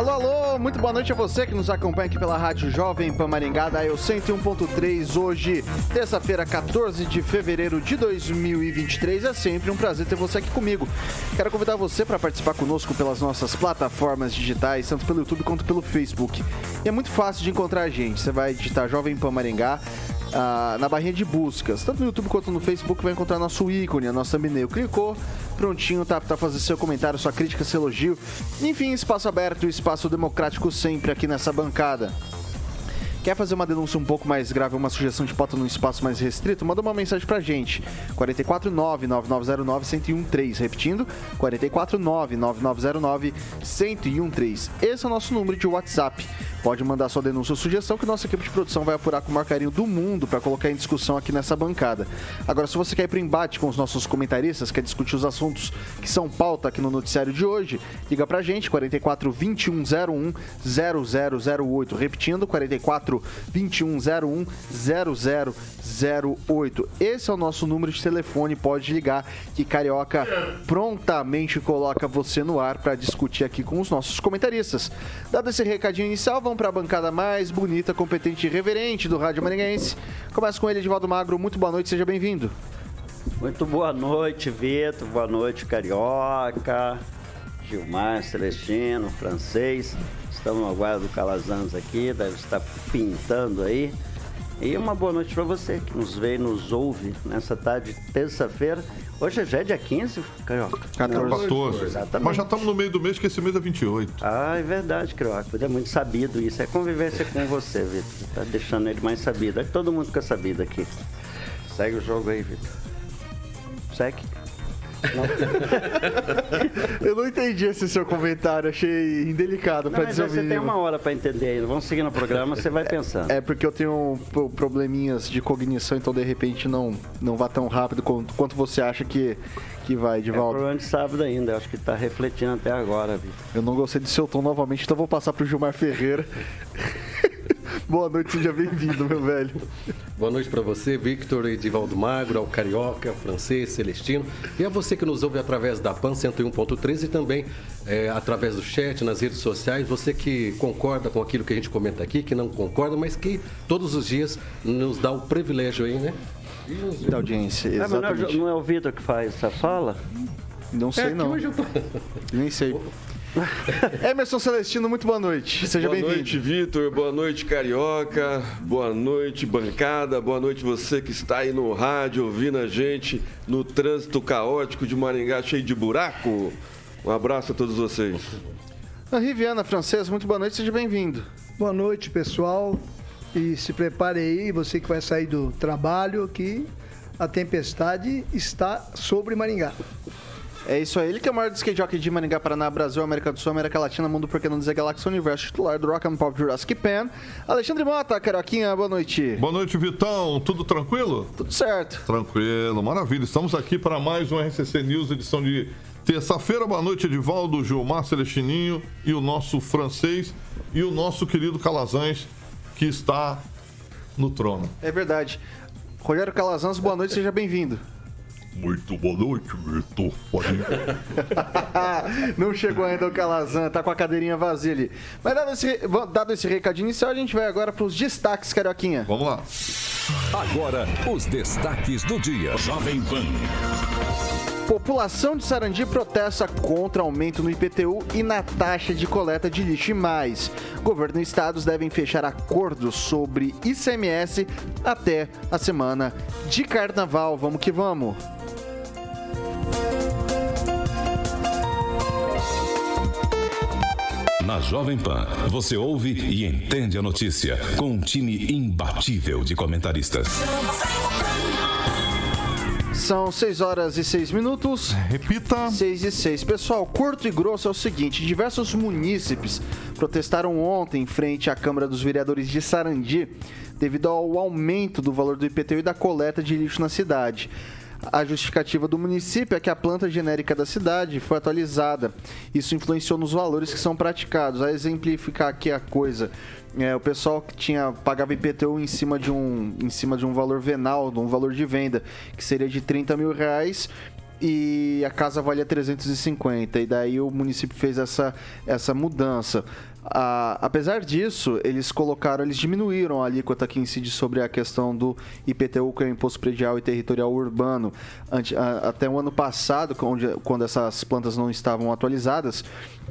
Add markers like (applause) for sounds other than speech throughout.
Alô, alô, muito boa noite a você que nos acompanha aqui pela Rádio Jovem Pan Maringá, da Eu 101.3, hoje, terça-feira, 14 de fevereiro de 2023. É sempre um prazer ter você aqui comigo. Quero convidar você para participar conosco pelas nossas plataformas digitais, tanto pelo YouTube quanto pelo Facebook. E é muito fácil de encontrar a gente. Você vai digitar Jovem Pan Maringá, ah, na barrinha de buscas, tanto no YouTube quanto no Facebook, vai encontrar nosso ícone, a nossa thumbnail. Clicou, prontinho, tá para fazer seu comentário, sua crítica, seu elogio. Enfim, espaço aberto, espaço democrático sempre aqui nessa bancada. Quer fazer uma denúncia um pouco mais grave, uma sugestão de pauta num espaço mais restrito? Manda uma mensagem pra gente. 449-9909-1013. Repetindo, 449-9909-1013. Esse é o nosso número de WhatsApp. Pode mandar sua denúncia ou sugestão que nossa equipe de produção vai apurar com o maior carinho do mundo para colocar em discussão aqui nessa bancada. Agora, se você quer ir para embate com os nossos comentaristas, quer discutir os assuntos que são pauta aqui no noticiário de hoje, liga pra gente, 44 2101 0008. Repetindo, 44 2101 0008. Esse é o nosso número de telefone, pode ligar que Carioca prontamente coloca você no ar para discutir aqui com os nossos comentaristas. Dado esse recadinho inicial, vamos para a bancada mais bonita, competente e reverente do Rádio Maringaense. Começa com ele, Edivaldo Magro. Muito boa noite, seja bem-vindo. Muito boa noite, Vitor. Boa noite, Carioca, Gilmar, Celestino, Francês. Estamos no do Calazans aqui, deve estar pintando aí. E uma boa noite para você que nos vê e nos ouve nessa tarde de terça-feira. Hoje já é dia 15, Carioca? 14. 14. Exatamente. Mas já estamos no meio do mês, que esse mês é 28. Ah, é verdade, Carioca. É muito sabido isso. É convivência com você, Vitor. Tá deixando ele mais sabido. É que todo mundo fica sabido aqui. Segue o jogo aí, Vitor. Segue. (laughs) eu não entendi esse seu comentário, achei indelicado para dizer o Você tem uma hora para entender. Vamos seguir no programa, você vai pensando. É porque eu tenho probleminhas de cognição, então de repente não, não vá tão rápido quanto, quanto você acha que, que vai, de É problema de sábado ainda, acho que está refletindo até agora, Vitor. Eu não gostei do seu tom novamente, então vou passar pro Gilmar Ferreira. (laughs) Boa noite, seja bem-vindo, meu velho. Boa noite para você, Victor Edivaldo Magro, ao Carioca, Francês, Celestino. E a você que nos ouve através da PAN 101.13 e também é, através do chat, nas redes sociais. Você que concorda com aquilo que a gente comenta aqui, que não concorda, mas que todos os dias nos dá o privilégio aí, né? Da audiência, exatamente. Ah, não, é, não é o Vitor que faz essa fala? Não sei, é, não. Tô... Nem sei. (laughs) Emerson Celestino, muito boa noite. Seja bem-vindo. Boa noite, Vitor. Boa noite, Carioca. Boa noite, bancada. Boa noite, você que está aí no rádio ouvindo a gente no trânsito caótico de Maringá, cheio de buraco. Um abraço a todos vocês. A Riviana Francês, muito boa noite, seja bem-vindo. Boa noite, pessoal. E se prepare aí, você que vai sair do trabalho, que a tempestade está sobre Maringá. É isso aí. Ele que é o maior skate jockey de Maringá, Paraná, Brasil, América do Sul, América Latina, Mundo, porque não dizer Galáxia Universo, titular do Rock and Pop Jurassic Pan. Alexandre Mota, Caroquinha, boa noite. Boa noite, Vitão. Tudo tranquilo? Tudo certo. Tranquilo, maravilha. Estamos aqui para mais um RCC News, edição de terça-feira. Boa noite, Edivaldo, Gilmar, Celestininho e o nosso francês e o nosso querido Calazans, que está no trono. É verdade. Rogério Calazans, boa noite, seja bem-vindo. Muito boa noite, Vitor. (laughs) Não chegou ainda o Calazan, tá com a cadeirinha vazia ali. Mas dado esse, dado esse recadinho inicial, a gente vai agora para os destaques, Carioquinha. Vamos lá. Agora, os destaques do dia. Jovem Pan. População de Sarandi protesta contra aumento no IPTU e na taxa de coleta de lixo e mais. Governo e estados devem fechar acordos sobre ICMS até a semana de carnaval. Vamos que vamos! Na Jovem Pan, você ouve e entende a notícia com um time imbatível de comentaristas. São 6 horas e 6 minutos. Repita. 6 e 6. Pessoal, curto e grosso é o seguinte: diversos munícipes protestaram ontem em frente à Câmara dos Vereadores de Sarandi devido ao aumento do valor do IPTU e da coleta de lixo na cidade. A justificativa do município é que a planta genérica da cidade foi atualizada. Isso influenciou nos valores que são praticados. A exemplificar aqui a coisa. É, o pessoal que tinha pagava IPTU em cima de um em cima de um valor venal, de um valor de venda que seria de 30 mil reais e a casa valia 350 e daí o município fez essa, essa mudança. Apesar disso, eles colocaram, eles diminuíram a alíquota que incide sobre a questão do IPTU, que é o Imposto Predial e Territorial Urbano. Ante, a, até o ano passado, onde, quando essas plantas não estavam atualizadas,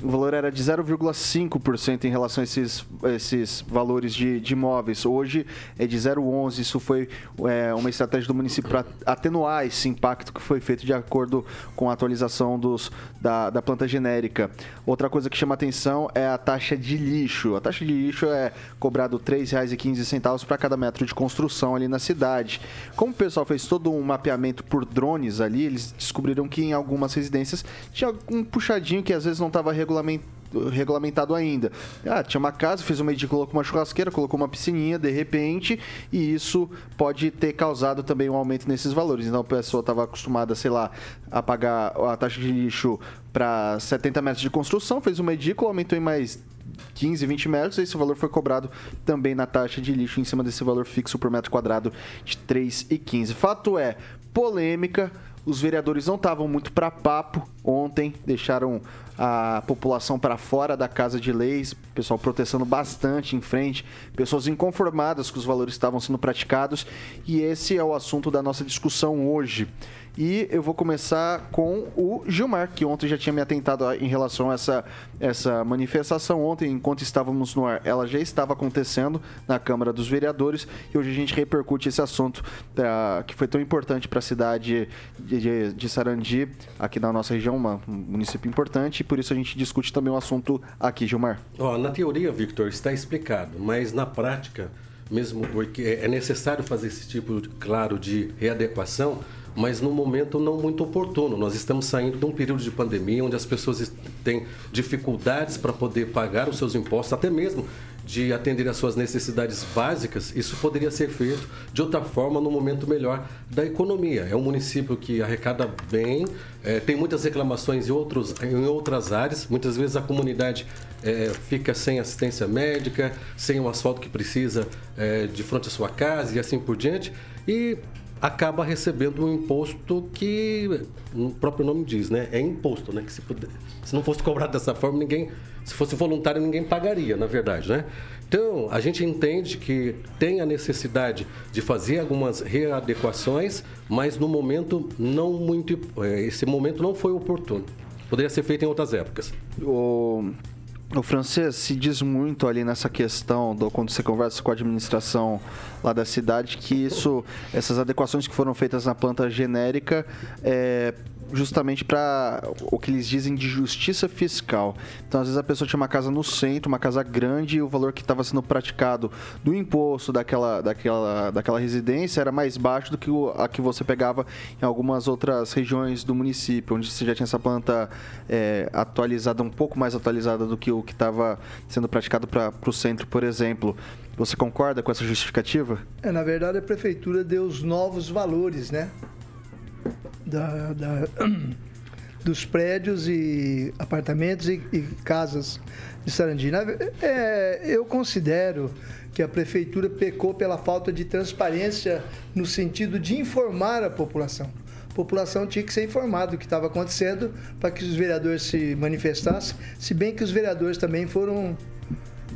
o valor era de 0,5% em relação a esses, esses valores de, de imóveis. Hoje é de 0,11%. Isso foi é, uma estratégia do município para atenuar esse impacto que foi feito de acordo com a atualização dos, da, da planta genérica. Outra coisa que chama atenção é a taxa de lixo. A taxa de lixo é cobrado R$ 3,15 para cada metro de construção ali na cidade. Como o pessoal fez todo um mapeamento por drones ali, eles descobriram que em algumas residências tinha um puxadinho que às vezes não estava regulamentado ainda. Ah, tinha uma casa, fez uma edícula colocou uma churrasqueira, colocou uma piscininha de repente, e isso pode ter causado também um aumento nesses valores. Então a pessoa estava acostumada, sei lá, a pagar a taxa de lixo para 70 metros de construção, fez uma edícula, aumentou em mais 15, 20 metros, e esse valor foi cobrado também na taxa de lixo em cima desse valor fixo por metro quadrado de 3,15. Fato é, polêmica, os vereadores não estavam muito para papo ontem, deixaram a população para fora da Casa de Leis, pessoal protestando bastante em frente, pessoas inconformadas com os valores que estavam sendo praticados, e esse é o assunto da nossa discussão hoje. E eu vou começar com o Gilmar, que ontem já tinha me atentado em relação a essa, essa manifestação. Ontem, enquanto estávamos no ar, ela já estava acontecendo na Câmara dos Vereadores e hoje a gente repercute esse assunto uh, que foi tão importante para a cidade de, de, de, Sarandi, aqui na nossa região, uma, um município importante, e por isso a gente discute também o assunto aqui, Gilmar. Oh, na teoria, Victor, está explicado, mas na prática, mesmo porque é necessário fazer esse tipo, claro, de readequação mas num momento não muito oportuno. Nós estamos saindo de um período de pandemia onde as pessoas têm dificuldades para poder pagar os seus impostos, até mesmo de atender às suas necessidades básicas, isso poderia ser feito de outra forma no momento melhor da economia. É um município que arrecada bem, é, tem muitas reclamações em, outros, em outras áreas, muitas vezes a comunidade é, fica sem assistência médica, sem o asfalto que precisa é, de frente à sua casa e assim por diante. E acaba recebendo um imposto que o próprio nome diz, né? É imposto, né? Que se, puder, se não fosse cobrado dessa forma, ninguém, se fosse voluntário, ninguém pagaria, na verdade, né? Então, a gente entende que tem a necessidade de fazer algumas readequações, mas no momento não muito, é, esse momento não foi oportuno. Poderia ser feito em outras épocas. O o francês se diz muito ali nessa questão do quando você conversa com a administração lá da cidade que isso essas adequações que foram feitas na planta genérica é, justamente para o que eles dizem de justiça fiscal. Então, às vezes a pessoa tinha uma casa no centro, uma casa grande, e o valor que estava sendo praticado do imposto daquela, daquela, daquela residência era mais baixo do que o, a que você pegava em algumas outras regiões do município, onde você já tinha essa planta é, atualizada, um pouco mais atualizada do que o que estava sendo praticado para o centro, por exemplo. Você concorda com essa justificativa? É, na verdade, a prefeitura deu os novos valores, né? da, da, (clears throat) dos prédios e apartamentos e, e casas de Sarandi. É, eu considero que a prefeitura pecou pela falta de transparência no sentido de informar a população. A população tinha que ser informada do que estava acontecendo para que os vereadores se manifestassem, se bem que os vereadores também foram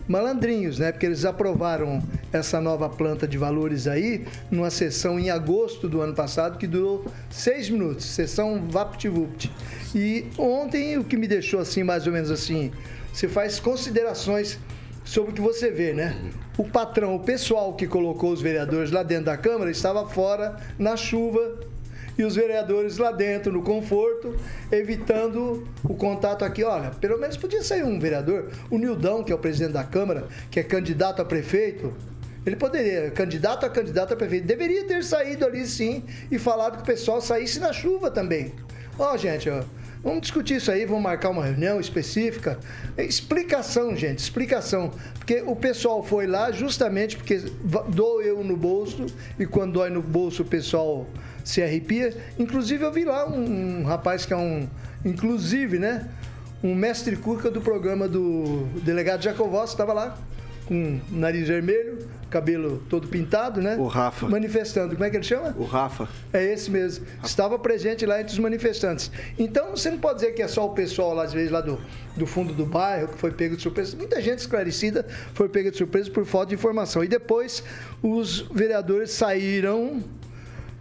malandrinhos, né? Porque eles aprovaram essa nova planta de valores aí numa sessão em agosto do ano passado que durou seis minutos, sessão VaptVupt. E ontem o que me deixou assim, mais ou menos assim, você faz considerações sobre o que você vê, né? O patrão, o pessoal que colocou os vereadores lá dentro da Câmara estava fora na chuva e os vereadores lá dentro no conforto, evitando o contato aqui. Olha, pelo menos podia sair um vereador, o Nildão, que é o presidente da Câmara, que é candidato a prefeito. Ele poderia, candidato a candidato a prefeito, deveria ter saído ali sim e falado que o pessoal saísse na chuva também. Ó, oh, gente, ó, Vamos discutir isso aí, vamos marcar uma reunião específica. Explicação, gente, explicação. Porque o pessoal foi lá justamente porque doeu no bolso e quando dói no bolso o pessoal se arrepia. Inclusive eu vi lá um, um rapaz que é um. Inclusive, né? Um mestre curca do programa do delegado Jacovós, estava lá com nariz vermelho, cabelo todo pintado, né? O Rafa. Manifestando. Como é que ele chama? O Rafa. É esse mesmo. Estava presente lá entre os manifestantes. Então, você não pode dizer que é só o pessoal, às vezes, lá do, do fundo do bairro, que foi pego de surpresa. Muita gente esclarecida foi pega de surpresa por falta de informação. E depois, os vereadores saíram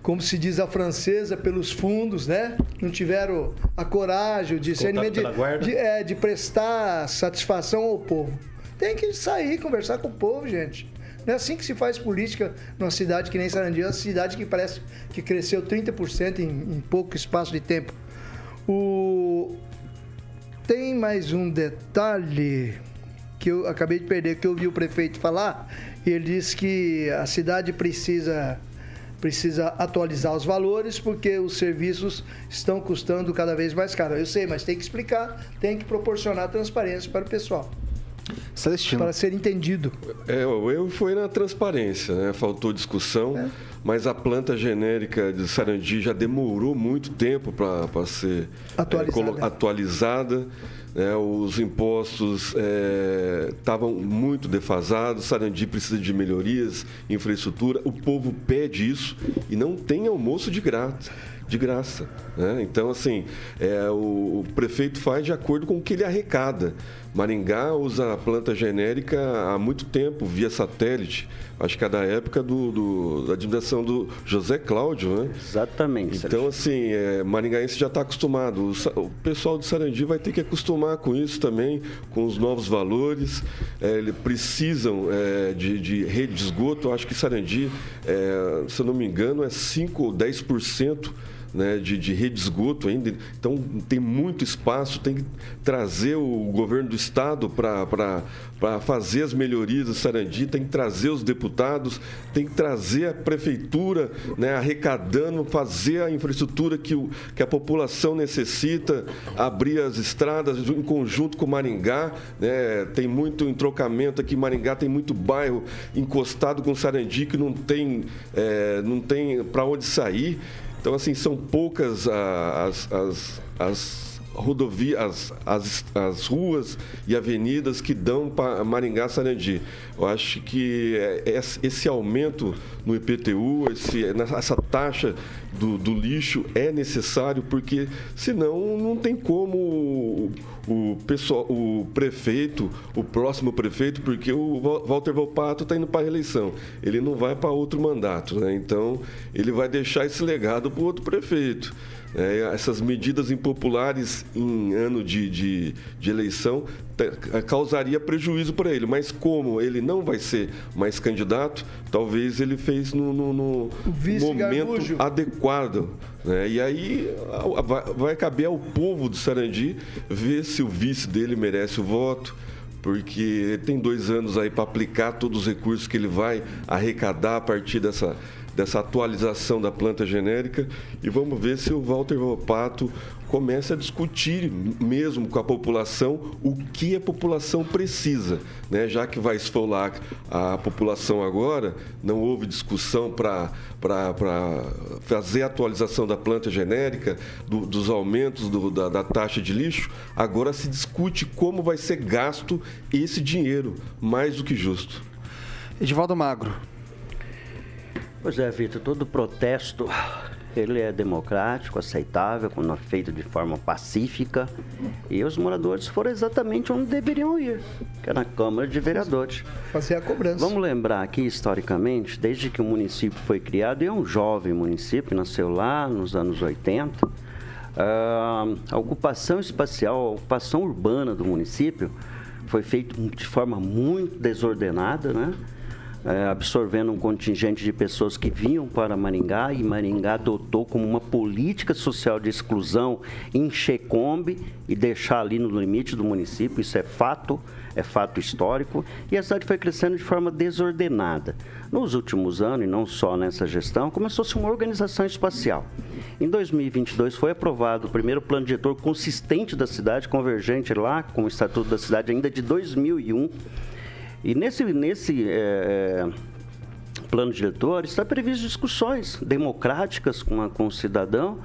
como se diz a francesa, pelos fundos, né? Não tiveram a coragem, o discernimento de, de, é, de prestar satisfação ao povo. Tem que sair, conversar com o povo, gente. Não é assim que se faz política numa cidade que nem Sarandi, é uma cidade que parece que cresceu 30% em, em pouco espaço de tempo. O... Tem mais um detalhe que eu acabei de perder, que eu ouvi o prefeito falar, e ele disse que a cidade precisa precisa atualizar os valores porque os serviços estão custando cada vez mais caro. Eu sei, mas tem que explicar, tem que proporcionar transparência para o pessoal. Celestino. Para ser entendido. É, o erro foi na transparência, né? Faltou discussão, é. mas a planta genérica de Sarandi já demorou muito tempo para ser atualizada. É, atualizada. Né? Os impostos estavam é, muito defasados, Sarandi precisa de melhorias, infraestrutura. O povo pede isso e não tem almoço de graça de graça. Né? Então, assim, é, o, o, prefeito faz de acordo com o que ele arrecada. Maringá usa a planta genérica há muito tempo, via satélite. Acho que é da época do, do da administração do José Cláudio, né? Exatamente. Então, assim, é, Maringaense já está acostumado. O, o, pessoal de Sarandi vai ter que acostumar com isso também, com os novos valores. É, eles precisam é, de, de, rede de esgoto. Acho que Sarandi, é, se eu não me engano, é 5 ou 10% né, de, de rede de esgoto ainda. Então, tem muito espaço, tem que trazer o governo do Estado para fazer as melhorias do Sarandi, tem que trazer os deputados, tem que trazer a prefeitura né, arrecadando, fazer a infraestrutura que, o, que a população necessita, abrir as estradas em conjunto com Maringá. Né, tem muito entrocamento aqui, Maringá tem muito bairro encostado com Sarandi que não tem, é, não tem para onde sair. Então, assim, são poucas as, as, as rodovias, as, as, ruas e avenidas que dão para Maringá Sarandi. Eu acho que é, é, esse aumento no IPTU, esse, essa taxa do, do lixo é necessário, porque senão não tem como o, pessoal, o prefeito, o próximo prefeito, porque o Walter Volpato está indo para a reeleição. Ele não vai para outro mandato, né? Então ele vai deixar esse legado para outro prefeito. É, essas medidas impopulares em ano de, de, de eleição causaria prejuízo para ele. Mas como ele não vai ser mais candidato, talvez ele fez no, no, no momento adequado. Né? E aí vai, caber ao povo de Sarandi ver se o vice dele merece o voto porque tem dois anos aí para aplicar todos os recursos que ele vai arrecadar a partir dessa dessa atualização da planta genérica e vamos ver se o Walter Volpato começa a discutir mesmo com a população o que a população precisa, né? Já que vai esfolar a população agora, não houve discussão para fazer a atualização da planta genérica, do, dos aumentos do, da, da taxa de lixo, agora se discute como vai ser gasto esse dinheiro, mais do que justo. Edivaldo Magro, Pois é, Vitor, todo protesto ele é democrático, aceitável, quando é feito de forma pacífica. E os moradores foram exatamente onde deveriam ir, que é na Câmara de Vereadores. Fazer a cobrança. Vamos lembrar aqui, historicamente, desde que o município foi criado, e é um jovem município, nasceu lá nos anos 80, ah, a ocupação espacial, a ocupação urbana do município foi feita de forma muito desordenada, né? É, absorvendo um contingente de pessoas que vinham para Maringá e Maringá adotou como uma política social de exclusão em Checombe e deixar ali no limite do município, isso é fato, é fato histórico, e a cidade foi crescendo de forma desordenada. Nos últimos anos, e não só nessa gestão, começou-se uma organização espacial. Em 2022 foi aprovado o primeiro plano diretor consistente da cidade, convergente lá com o Estatuto da Cidade ainda de 2001, e nesse, nesse é, plano diretor está previsto discussões democráticas com, a, com o cidadão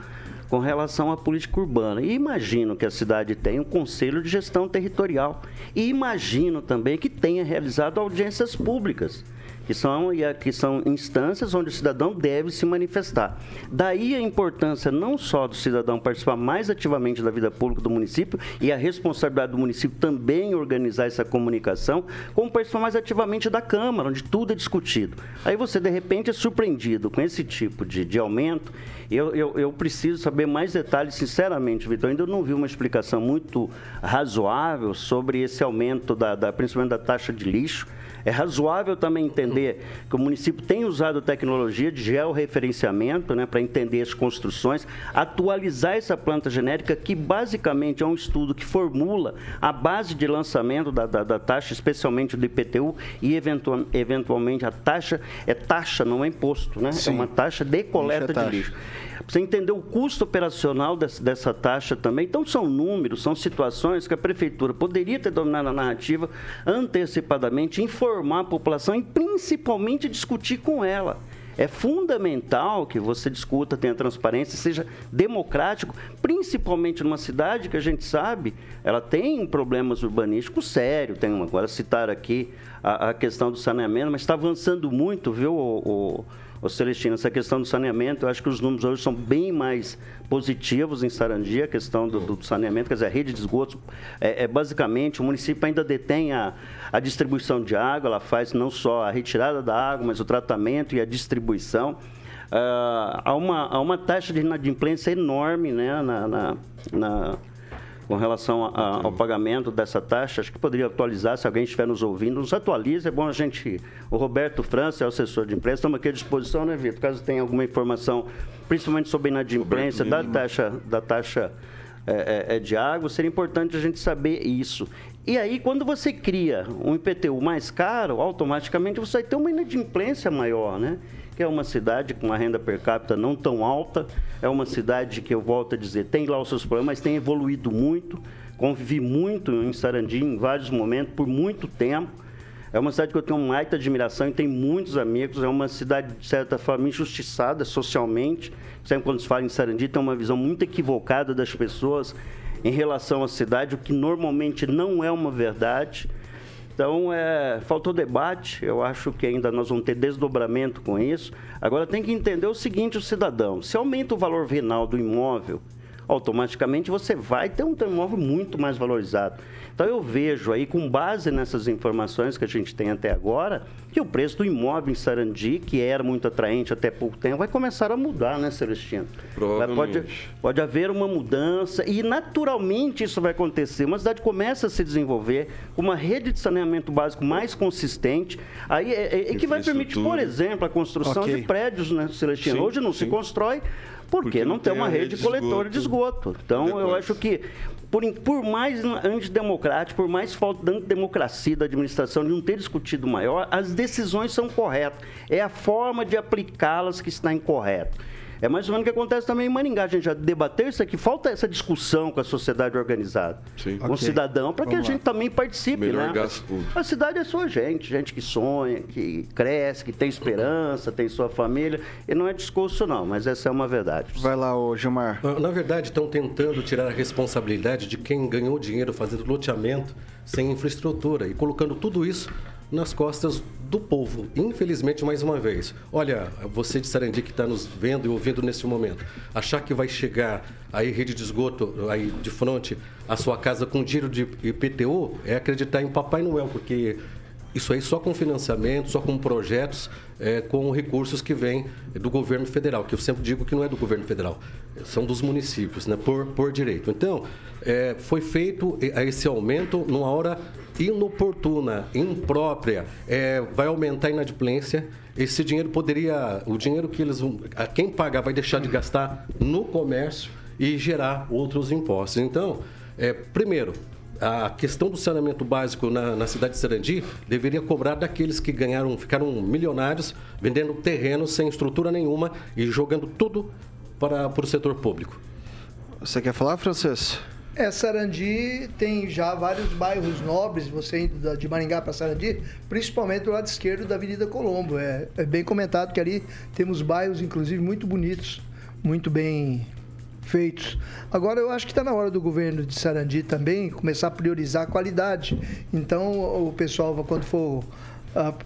com relação à política urbana. E imagino que a cidade tenha um conselho de gestão territorial. E imagino também que tenha realizado audiências públicas que são, que são instâncias onde o cidadão deve se manifestar. Daí a importância não só do cidadão participar mais ativamente da vida pública do município e a responsabilidade do município também organizar essa comunicação, como participar mais ativamente da Câmara, onde tudo é discutido. Aí você, de repente, é surpreendido com esse tipo de, de aumento. Eu, eu, eu preciso saber mais detalhes, sinceramente, Vitor. Ainda não vi uma explicação muito razoável sobre esse aumento, da, da principalmente da taxa de lixo. É razoável também entender que o município tem usado tecnologia de georreferenciamento né, para entender as construções, atualizar essa planta genérica, que basicamente é um estudo que formula a base de lançamento da, da, da taxa, especialmente do IPTU, e eventual, eventualmente a taxa é taxa, não é imposto, né? Sim. É uma taxa de coleta de lixo você entender o custo operacional dessa, dessa taxa também. Então, são números, são situações que a prefeitura poderia ter dominado a narrativa antecipadamente, informar a população e principalmente discutir com ela. É fundamental que você discuta, tenha transparência, seja democrático, principalmente numa cidade que a gente sabe, ela tem problemas urbanísticos sérios. Tem agora citar aqui a, a, questão do saneamento, mas está avançando muito, viu, o, o Ô Celestino, essa questão do saneamento, eu acho que os números hoje são bem mais positivos em Sarandi, a questão do, do saneamento, quer dizer, a rede de esgotos, é, é, basicamente, o município ainda detém a, a distribuição de água, ela faz não só a retirada da água, mas o tratamento e a distribuição. Uh, há, uma, há uma taxa de inadimplência enorme né, na, na, na com relação a, ao pagamento dessa taxa. Acho que poderia atualizar, se alguém estiver nos ouvindo, nos atualize. É bom a gente. O Roberto França é o assessor de imprensa, estamos aqui à disposição, né, Vitor? Caso tenha alguma informação, principalmente sobre inadimplência da taxa, da taxa é, é, é, de água, seria importante a gente saber isso. E aí, quando você cria um IPTU mais caro, automaticamente você vai ter uma inadimplência maior, né? que é uma cidade com uma renda per capita não tão alta, é uma cidade que eu volto a dizer, tem lá os seus problemas, mas tem evoluído muito, convivi muito em Sarandi em vários momentos, por muito tempo. É uma cidade que eu tenho uma alta admiração e tenho muitos amigos. É uma cidade, de certa forma, injustiçada socialmente. Sempre quando se fala em Sarandi, tem uma visão muito equivocada das pessoas em relação à cidade, o que normalmente não é uma verdade. Então, é, faltou debate, eu acho que ainda nós vamos ter desdobramento com isso. Agora, tem que entender o seguinte, o cidadão, se aumenta o valor venal do imóvel, automaticamente você vai ter um imóvel muito mais valorizado. Então eu vejo aí, com base nessas informações que a gente tem até agora, que o preço do imóvel em Sarandi, que era muito atraente até pouco tempo, vai começar a mudar, né, Celestino? Pode, pode haver uma mudança e naturalmente isso vai acontecer. Uma cidade começa a se desenvolver com uma rede de saneamento básico mais consistente, aí é, é, é que vai permitir, por exemplo, a construção okay. de prédios, né, Celestino? Sim, Hoje não sim. se constrói porque, porque não, não tem uma rede, rede coletora de esgoto. Então, Depois. eu acho que por, por mais antidemocrático, por mais falta de democracia da administração de não ter discutido maior, as decisões são corretas. É a forma de aplicá-las que está incorreta. É mais ou menos o que acontece também em Maringá. A gente já debateu isso aqui. Falta essa discussão com a sociedade organizada, Sim. com okay. o cidadão, para que a gente também participe. Melhor né? gasto A cidade é sua gente, gente que sonha, que cresce, que tem esperança, tem sua família. E não é discurso, não, mas essa é uma verdade. Vai lá, ô Gilmar. Ah, na verdade, estão tentando tirar a responsabilidade de quem ganhou dinheiro fazendo loteamento sem infraestrutura e colocando tudo isso nas costas do povo. Infelizmente, mais uma vez. Olha, você de Sarandi que está nos vendo e ouvindo nesse momento, achar que vai chegar aí rede de esgoto aí de frente à sua casa com dinheiro de IPTU é acreditar em Papai Noel, porque isso aí só com financiamento, só com projetos, é, com recursos que vêm do governo federal, que eu sempre digo que não é do governo federal, são dos municípios, né, por, por direito. Então, é, foi feito esse aumento numa hora inoportuna, imprópria, é, vai aumentar a inadimplência. Esse dinheiro poderia, o dinheiro que eles, quem pagar vai deixar de gastar no comércio e gerar outros impostos. Então, é, primeiro, a questão do saneamento básico na, na, cidade de Sarandi deveria cobrar daqueles que ganharam, ficaram milionários, vendendo terrenos sem estrutura nenhuma e jogando tudo para, para o setor público. Você quer falar, Francês? É, Sarandi tem já vários bairros nobres, você indo de Maringá para Sarandi, principalmente do lado esquerdo da Avenida Colombo. É, é bem comentado que ali temos bairros, inclusive, muito bonitos, muito bem feitos. Agora, eu acho que está na hora do governo de Sarandi também começar a priorizar a qualidade. Então, o pessoal, quando for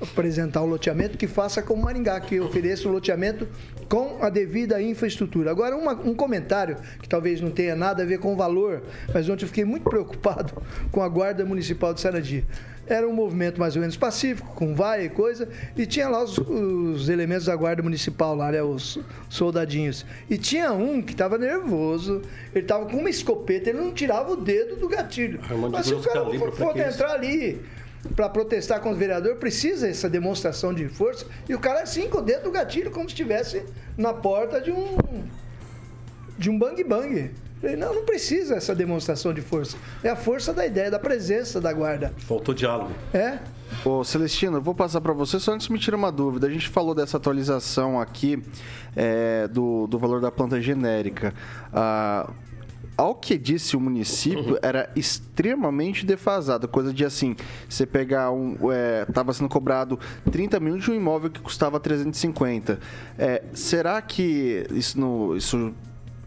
apresentar o loteamento, que faça como Maringá, que ofereça o loteamento com a devida infraestrutura. Agora, uma, um comentário que talvez não tenha nada a ver com o valor, mas ontem eu fiquei muito preocupado com a Guarda Municipal de Sarandi. Era um movimento mais ou menos pacífico, com vaia e coisa, e tinha lá os, os elementos da Guarda Municipal, lá, né, os soldadinhos. E tinha um que estava nervoso, ele estava com uma escopeta, ele não tirava o dedo do gatilho. Mas se o cara for, for entrar ali para protestar contra o vereador, precisa essa demonstração de força. E o cara assim, com o dedo do gatilho, como se estivesse na porta de um. de um bang bang. Não, não precisa essa demonstração de força. É a força da ideia, da presença da guarda. Faltou diálogo. É. Ô, Celestino, eu vou passar para você, só antes me tira uma dúvida. A gente falou dessa atualização aqui é, do, do valor da planta genérica. Ah, ao que disse o município, uhum. era extremamente defasado. Coisa de assim, você pegar um. É, tava sendo cobrado 30 mil de um imóvel que custava 350. É, será que isso, no, isso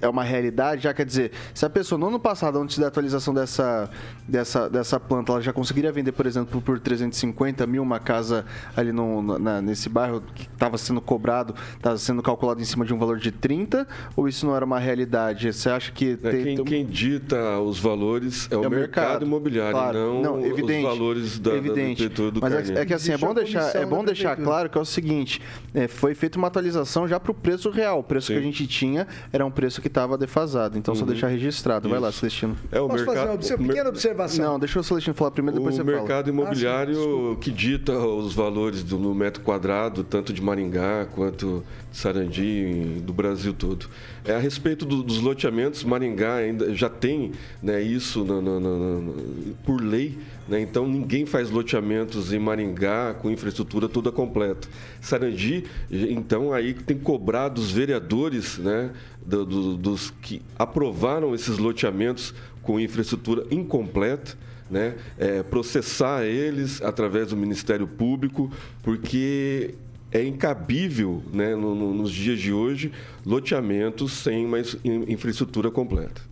é uma realidade, já quer dizer, se a pessoa no ano passado, antes da atualização dessa, dessa, dessa planta, ela já conseguiria vender, por exemplo, por 350 mil uma casa ali no, na, nesse bairro que estava sendo cobrado, estava sendo calculado em cima de um valor de 30, ou isso não era uma realidade? Você acha que... É, tem, quem, quem, dita os valores é, é o, mercado, mercado imobiliário, claro. não, não evidente, os valores da, evidente. da do Mas é, é, que assim, é bom deixar, é bom deixar claro que é o seguinte, é, foi feita uma atualização já para o preço real. O preço Sim. que a gente tinha era um preço que estava defasado. Então, uhum. só deixar registrado. Vai lá, Celestino. É o Posso mercado... fazer uma pequena observação? Não, deixa o Celestino falar primeiro, depois o você fala. O mercado imobiliário ah, que dita os valores do, no metro quadrado, tanto de Maringá quanto de Sarandi, do Brasil todo. É, a respeito do, dos loteamentos, Maringá ainda já tem né, isso no, no, no, por lei, né? então ninguém faz loteamentos em Maringá com infraestrutura toda completa. Sarandi, então, aí tem cobrado os vereadores né, do, do, dos que aprovaram esses loteamentos com infraestrutura incompleta, né, é, processar eles através do Ministério Público, porque é incabível, né, no, no, nos dias de hoje, loteamentos sem uma infraestrutura completa.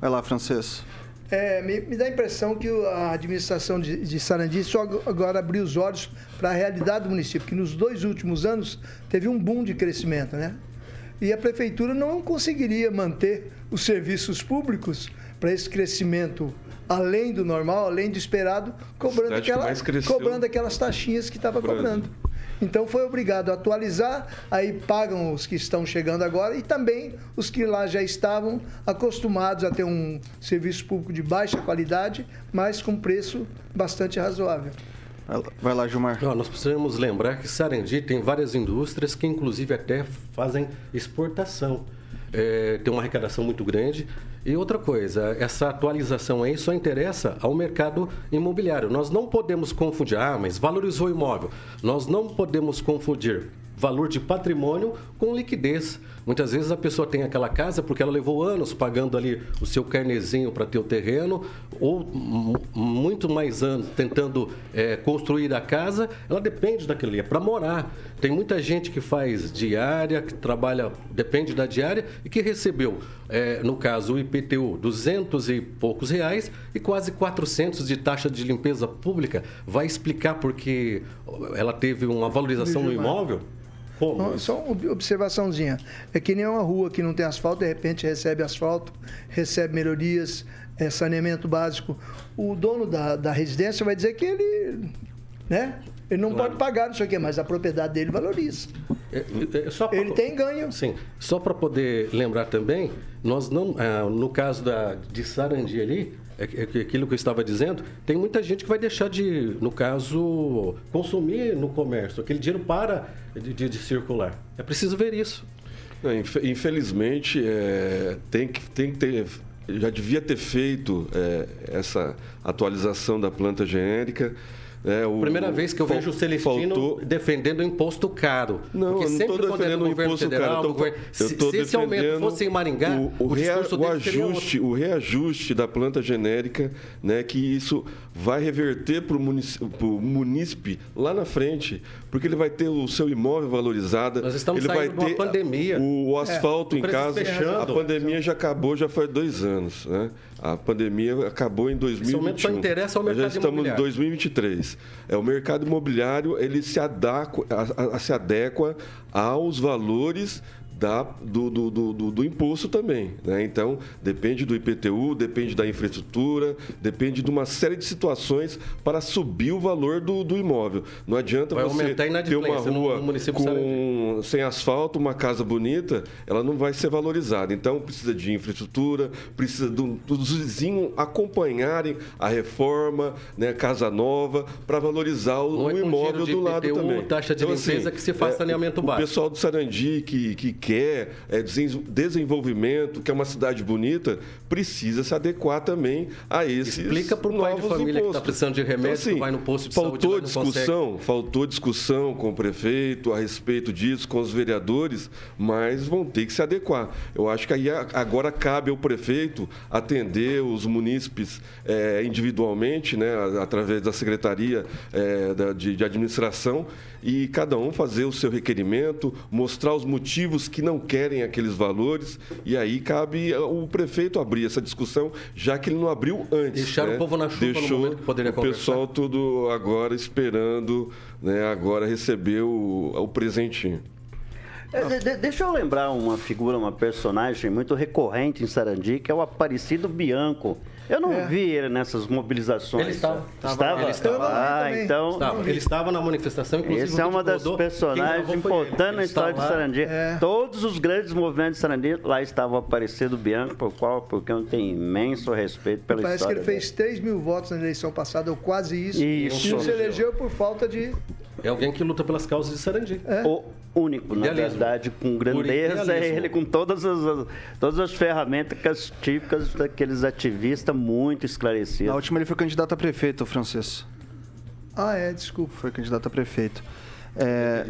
Vai lá, Francês. É, me, me, dá a impressão que a administração de, de Sarandi só agora abriu os olhos para a realidade do município, que nos dois últimos anos teve um boom de crescimento, né? e a prefeitura não conseguiria manter os serviços públicos para esse crescimento além do normal, além do esperado, cobrando, aquela, cobrando aquelas taxinhas que estava cobrando. Então foi obrigado a atualizar, aí pagam os que estão chegando agora e também os que lá já estavam acostumados a ter um serviço público de baixa qualidade, mas com preço bastante razoável. Vai lá, Gilmar. nós precisamos lembrar que Sarandi tem várias indústrias que, inclusive, até fazem exportação. É, tem uma arrecadação muito grande. E outra coisa, essa atualização aí só interessa ao mercado imobiliário. Nós não podemos confundir, ah, mas valorizou o imóvel. Nós não podemos confundir valor de patrimônio com liquidez. Muitas vezes a pessoa tem aquela casa porque ela levou anos pagando ali o seu carnezinho para ter o terreno, ou muito mais anos tentando é, construir a casa, ela depende daquilo ali, é para morar. Tem muita gente que faz diária, que trabalha, depende da diária, e que recebeu, é, no caso, o IPTU, 200 e poucos reais e quase 400 de taxa de limpeza pública. Vai explicar porque ela teve uma valorização no imóvel? Pô. Só uma observaçãozinha. É que nem uma rua que não tem asfalto, de repente recebe asfalto, recebe melhorias, é, saneamento básico. O dono da, da residência vai dizer que ele, né? Ele não claro. pode pagar, não sei o quê, mas a propriedade dele valoriza. É, é, é pra, ele tem ganho. Sim. Só para poder lembrar também, nós não, ah, no caso da, de Sarandi ali, aquilo que eu estava dizendo, tem muita gente que vai deixar de, no caso, consumir no comércio. Aquele dinheiro para de, de, de circular. É preciso ver isso. Infelizmente, é, tem, que, tem que ter. Já devia ter feito é, essa atualização da planta genérica. É, o, Primeira vez que eu vejo o Celestino faltou... defendendo o imposto caro. Não, eu não estou defendendo o imposto federal, caro. Eu se, se esse aumento fosse em Maringá, o, o, o, rea, o ajuste, o reajuste da planta genérica, né, que isso vai reverter para o munícipe, lá na frente, porque ele vai ter o seu imóvel valorizado. Nós estamos ele vai ter pandemia. O, o asfalto é, em casa. Fechando. A pandemia já acabou, já faz dois anos. Né? A pandemia acabou em 2021. Só interessa ao mercado Já estamos em 2023. É, o mercado imobiliário ele se adequa, a, a, se adequa aos valores da, do, do, do, do, imposto também. Né? Então, depende do IPTU, depende da infraestrutura, depende de uma série de situações para subir o valor do, do imóvel. Não adianta vai você ter uma rua no, com, sem asfalto, uma casa bonita, ela não vai ser valorizada. Então, precisa de infraestrutura, precisa do, dos vizinhos acompanharem a reforma, né, casa nova, para valorizar o, o é imóvel do lado IPTU, também. taxa de então, limpeza assim, que se faz é, saneamento básico. O pessoal do Sarandi que, que quer é, desenvolvimento, que é uma cidade bonita, precisa se adequar também a esses Explica para o pai de família impostos. que está precisando de remédio, então, assim, vai no posto de faltou saúde, discussão, faltou discussão com o prefeito a respeito disso, com os vereadores, mas vão ter que se adequar. Eu acho que aí agora cabe ao prefeito atender os munícipes é, individualmente, né, através da secretaria é, de, de administração e cada um fazer o seu requerimento, mostrar os motivos que não querem aqueles valores e aí cabe o prefeito abrir essa discussão, já que ele não abriu antes. Deixar né? o povo na chuva Deixou no momento que poderia o pessoal tudo agora esperando, né, agora receber o, o presentinho. É, de, deixa eu lembrar uma figura, uma personagem muito recorrente em Sarandi, que é o Aparecido Bianco. Eu não é. vi ele nessas mobilizações. Ele estava. Estava? Ele estava. Ah, então. Estava. Ele estava na manifestação, inclusive. Esse é uma das personagens importantes na história de Sarandi. É. Todos os grandes movimentos de Sarandi, lá estava o Aparecido Bianco, por qual, porque eu tenho imenso respeito pela Parece história. Parece que ele fez 3 mil votos na eleição passada, ou quase isso. Isso. E não se elegeu por falta de é alguém que luta pelas causas de Sarandi. É. O único, na verdade, com grandeza, é ele com todas as, todas as ferramentas típicas daqueles ativistas muito esclarecidos. Na última ele foi candidato a prefeito, francês. Ah, é, desculpa. Foi candidato a prefeito. É,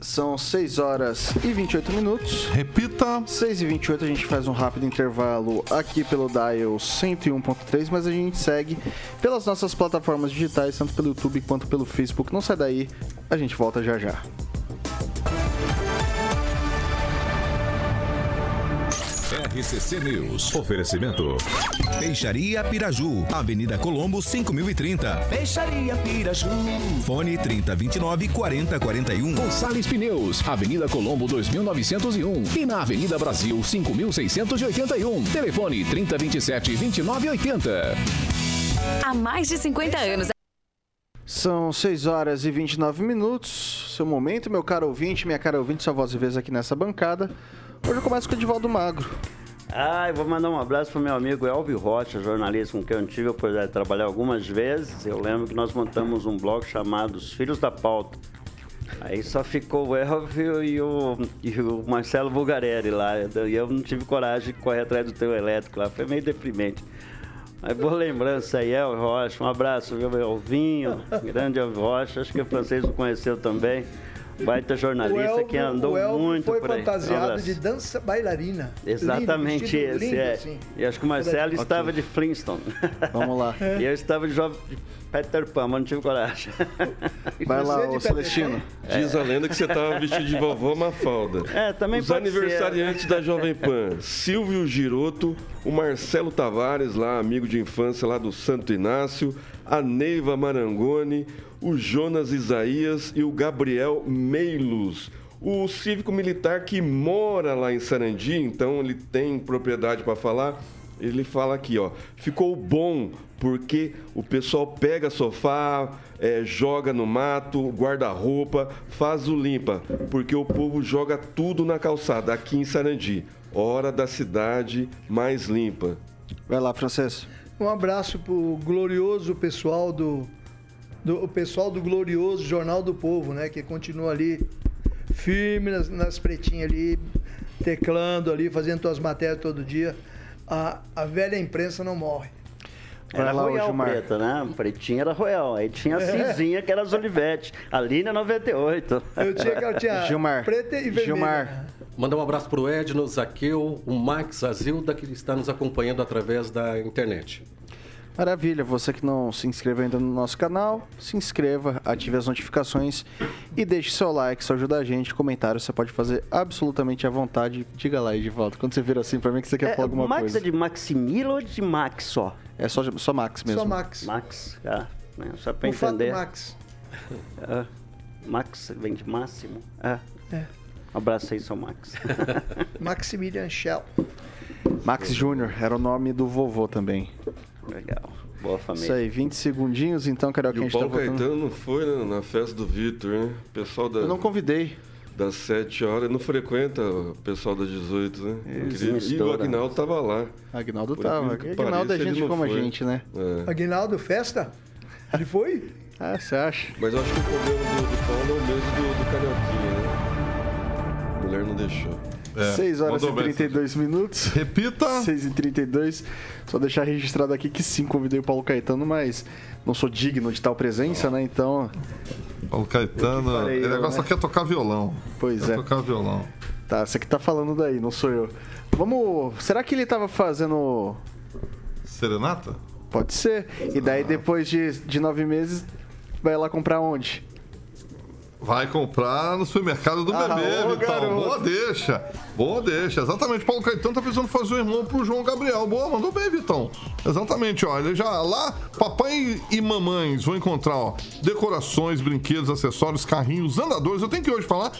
são 6 horas e 28 minutos. Repita. 6 e 28 a gente faz um rápido intervalo aqui pelo Dial 101.3, mas a gente segue pelas nossas plataformas digitais, tanto pelo YouTube quanto pelo Facebook. Não sai daí, a gente volta já já. RCC News. Oferecimento. Peixaria Piraju. Avenida Colombo, 5030. Peixaria Piraju. Fone 3029 4041. Gonçalves Pneus. Avenida Colombo, 2901. E na Avenida Brasil, 5681. Telefone 3027 2980. Há mais de 50 anos. São 6 horas e 29 minutos. Seu momento, meu caro ouvinte, minha cara ouvinte, sua voz e vez aqui nessa bancada. Hoje eu começo com o Edivaldo Magro. Ah, eu vou mandar um abraço pro meu amigo Elvio Rocha, jornalista com quem eu tive a oportunidade de trabalhar algumas vezes. Eu lembro que nós montamos um blog chamado Os Filhos da Pauta. Aí só ficou o Elvio e o, e o Marcelo Bulgarelli lá. E eu não tive coragem de correr atrás do teu elétrico lá. Foi meio deprimente. Mas boa lembrança aí, Elvio Rocha. Um abraço, viu, Elvinho, grande Elvio Rocha. Acho que o francês o conheceu também. Baita jornalista que andou o Elvio muito foi por aí. Fantasiado de dança bailarina. Exatamente Lindo, esse, lindo, é. assim. E acho que o Marcelo Ok. estava de Flintstone. Vamos lá. (laughs) E eu estava de jovem de Peter Pan, mas não tive coragem. (laughs) Vai lá, de ô Celestino. Diz a lenda que você estava vestido de vovó Mafalda. É, também Os pode ser. aniversariantes da Jovem Pan, Silvio Giroto, o Marcelo Tavares, lá amigo de infância lá do Santo Inácio, a Neiva Marangoni, o Jonas Isaías e o Gabriel Meilos. O cívico militar que mora lá em Sarandi, então ele tem propriedade para falar. Ele fala aqui, ó, ficou bom porque o pessoal pega sofá, eh, joga no mato, guarda-roupa, faz o limpa, porque o povo joga tudo na calçada aqui em Sarandi. Hora da cidade mais limpa. Vai lá, Francês. Um abraço pro glorioso pessoal do, do o pessoal do glorioso Jornal do Povo, né? Que continua ali firme nas, nas pretinhas ali, teclando ali, fazendo suas matérias todo dia. A, a velha imprensa não morre. Era lá, Royal Gilmar. preta, né? Pretinha era Royal. Aí tinha a cinzinha, que era as Olivetti. Ali na 98. Eu tinha, eu tinha Gilmar. preta e vermelha. Gilmar. Mandar um abraço para o Edno, Zaqueu, o Max Azilda, que está nos acompanhando através da internet. Maravilha, você que não se inscreveu ainda no nosso canal, se inscreva, ative as notificações e deixe seu like, isso ajuda a gente. Comentário você pode fazer absolutamente à vontade. Diga lá, Edivaldo, quando você vira assim pra mim que você quer É, falar alguma Max coisa. é de Maximilo ou de Max só? É só, só Max mesmo. Só Max. Max, ah, né? só pra O fato entender. Max. (laughs) Ah, Max vem de máximo. É. Um abraço aí, seu Max. (laughs) Maximilian Schell. Max Júnior, era o nome do vovô também. Legal. Boa família. Isso aí, 20 segundinhos então, Carioca, E a o gente tá Paulo voltando. Caetano não foi né, na festa do Vitor, né? Pessoal da, Eu não convidei. das 7 horas não frequenta o pessoal das 18, né? Isso, Incrível. E o. Agnaldo tava lá. Agnaldo Por tava. Agnaldo é gente não como a foi. gente, né? É. Aguinaldo, festa? Ele foi? (laughs) Ah, você acha? Mas eu acho que o problema do, do Paulo é o mesmo do, do Carioquinha, né? A mulher não deixou. É, 6 horas e mandou bem. 32 minutos. Repita. 6 e 32 Só deixar registrado aqui que sim, convidei o Paulo Caetano, mas não sou digno de tal presença, né? Então, Paulo Caetano, farei ele agora né? só quer tocar violão. pois Quer é. tocar violão. Tá, você que tá falando daí, não sou eu. Vamos. Será que ele tava fazendo. Serenata? Pode ser. E daí depois de, de nove meses, vai lá comprar onde? Vai comprar no supermercado do Ah, bebê, ô. Boa deixa. Boa deixa. Exatamente. Paulo Caetano tá precisando fazer o irmão pro João Gabriel. Boa, mandou bem, Vitão. Exatamente, ó. Ele já lá, papai e mamães vão encontrar, ó, decorações, brinquedos, acessórios, carrinhos, andadores. Eu tenho que hoje falar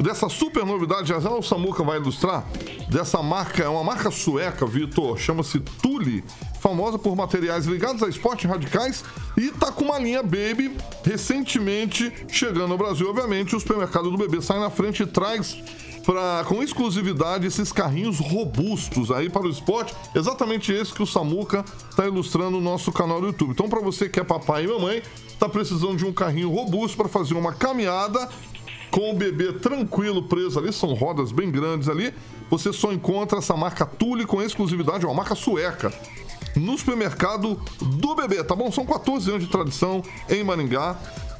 dessa super novidade, já já o Samuca vai ilustrar, dessa marca, é uma marca sueca, Vitor, chama-se Tule, famosa por materiais ligados a esportes radicais e tá com uma linha Baby recentemente chegando ao Brasil, obviamente, o supermercado do bebê sai na frente e traz pra, com exclusividade esses carrinhos robustos aí para o esporte, exatamente esse que o Samuca tá ilustrando no nosso canal do YouTube. Então, para você que é papai e mamãe, tá precisando de um carrinho robusto para fazer uma caminhada com o bebê tranquilo preso ali, são rodas bem grandes ali. Você só encontra essa marca Tule com exclusividade, é uma marca sueca. No supermercado do bebê, tá bom? São 14 anos de tradição em Maringá.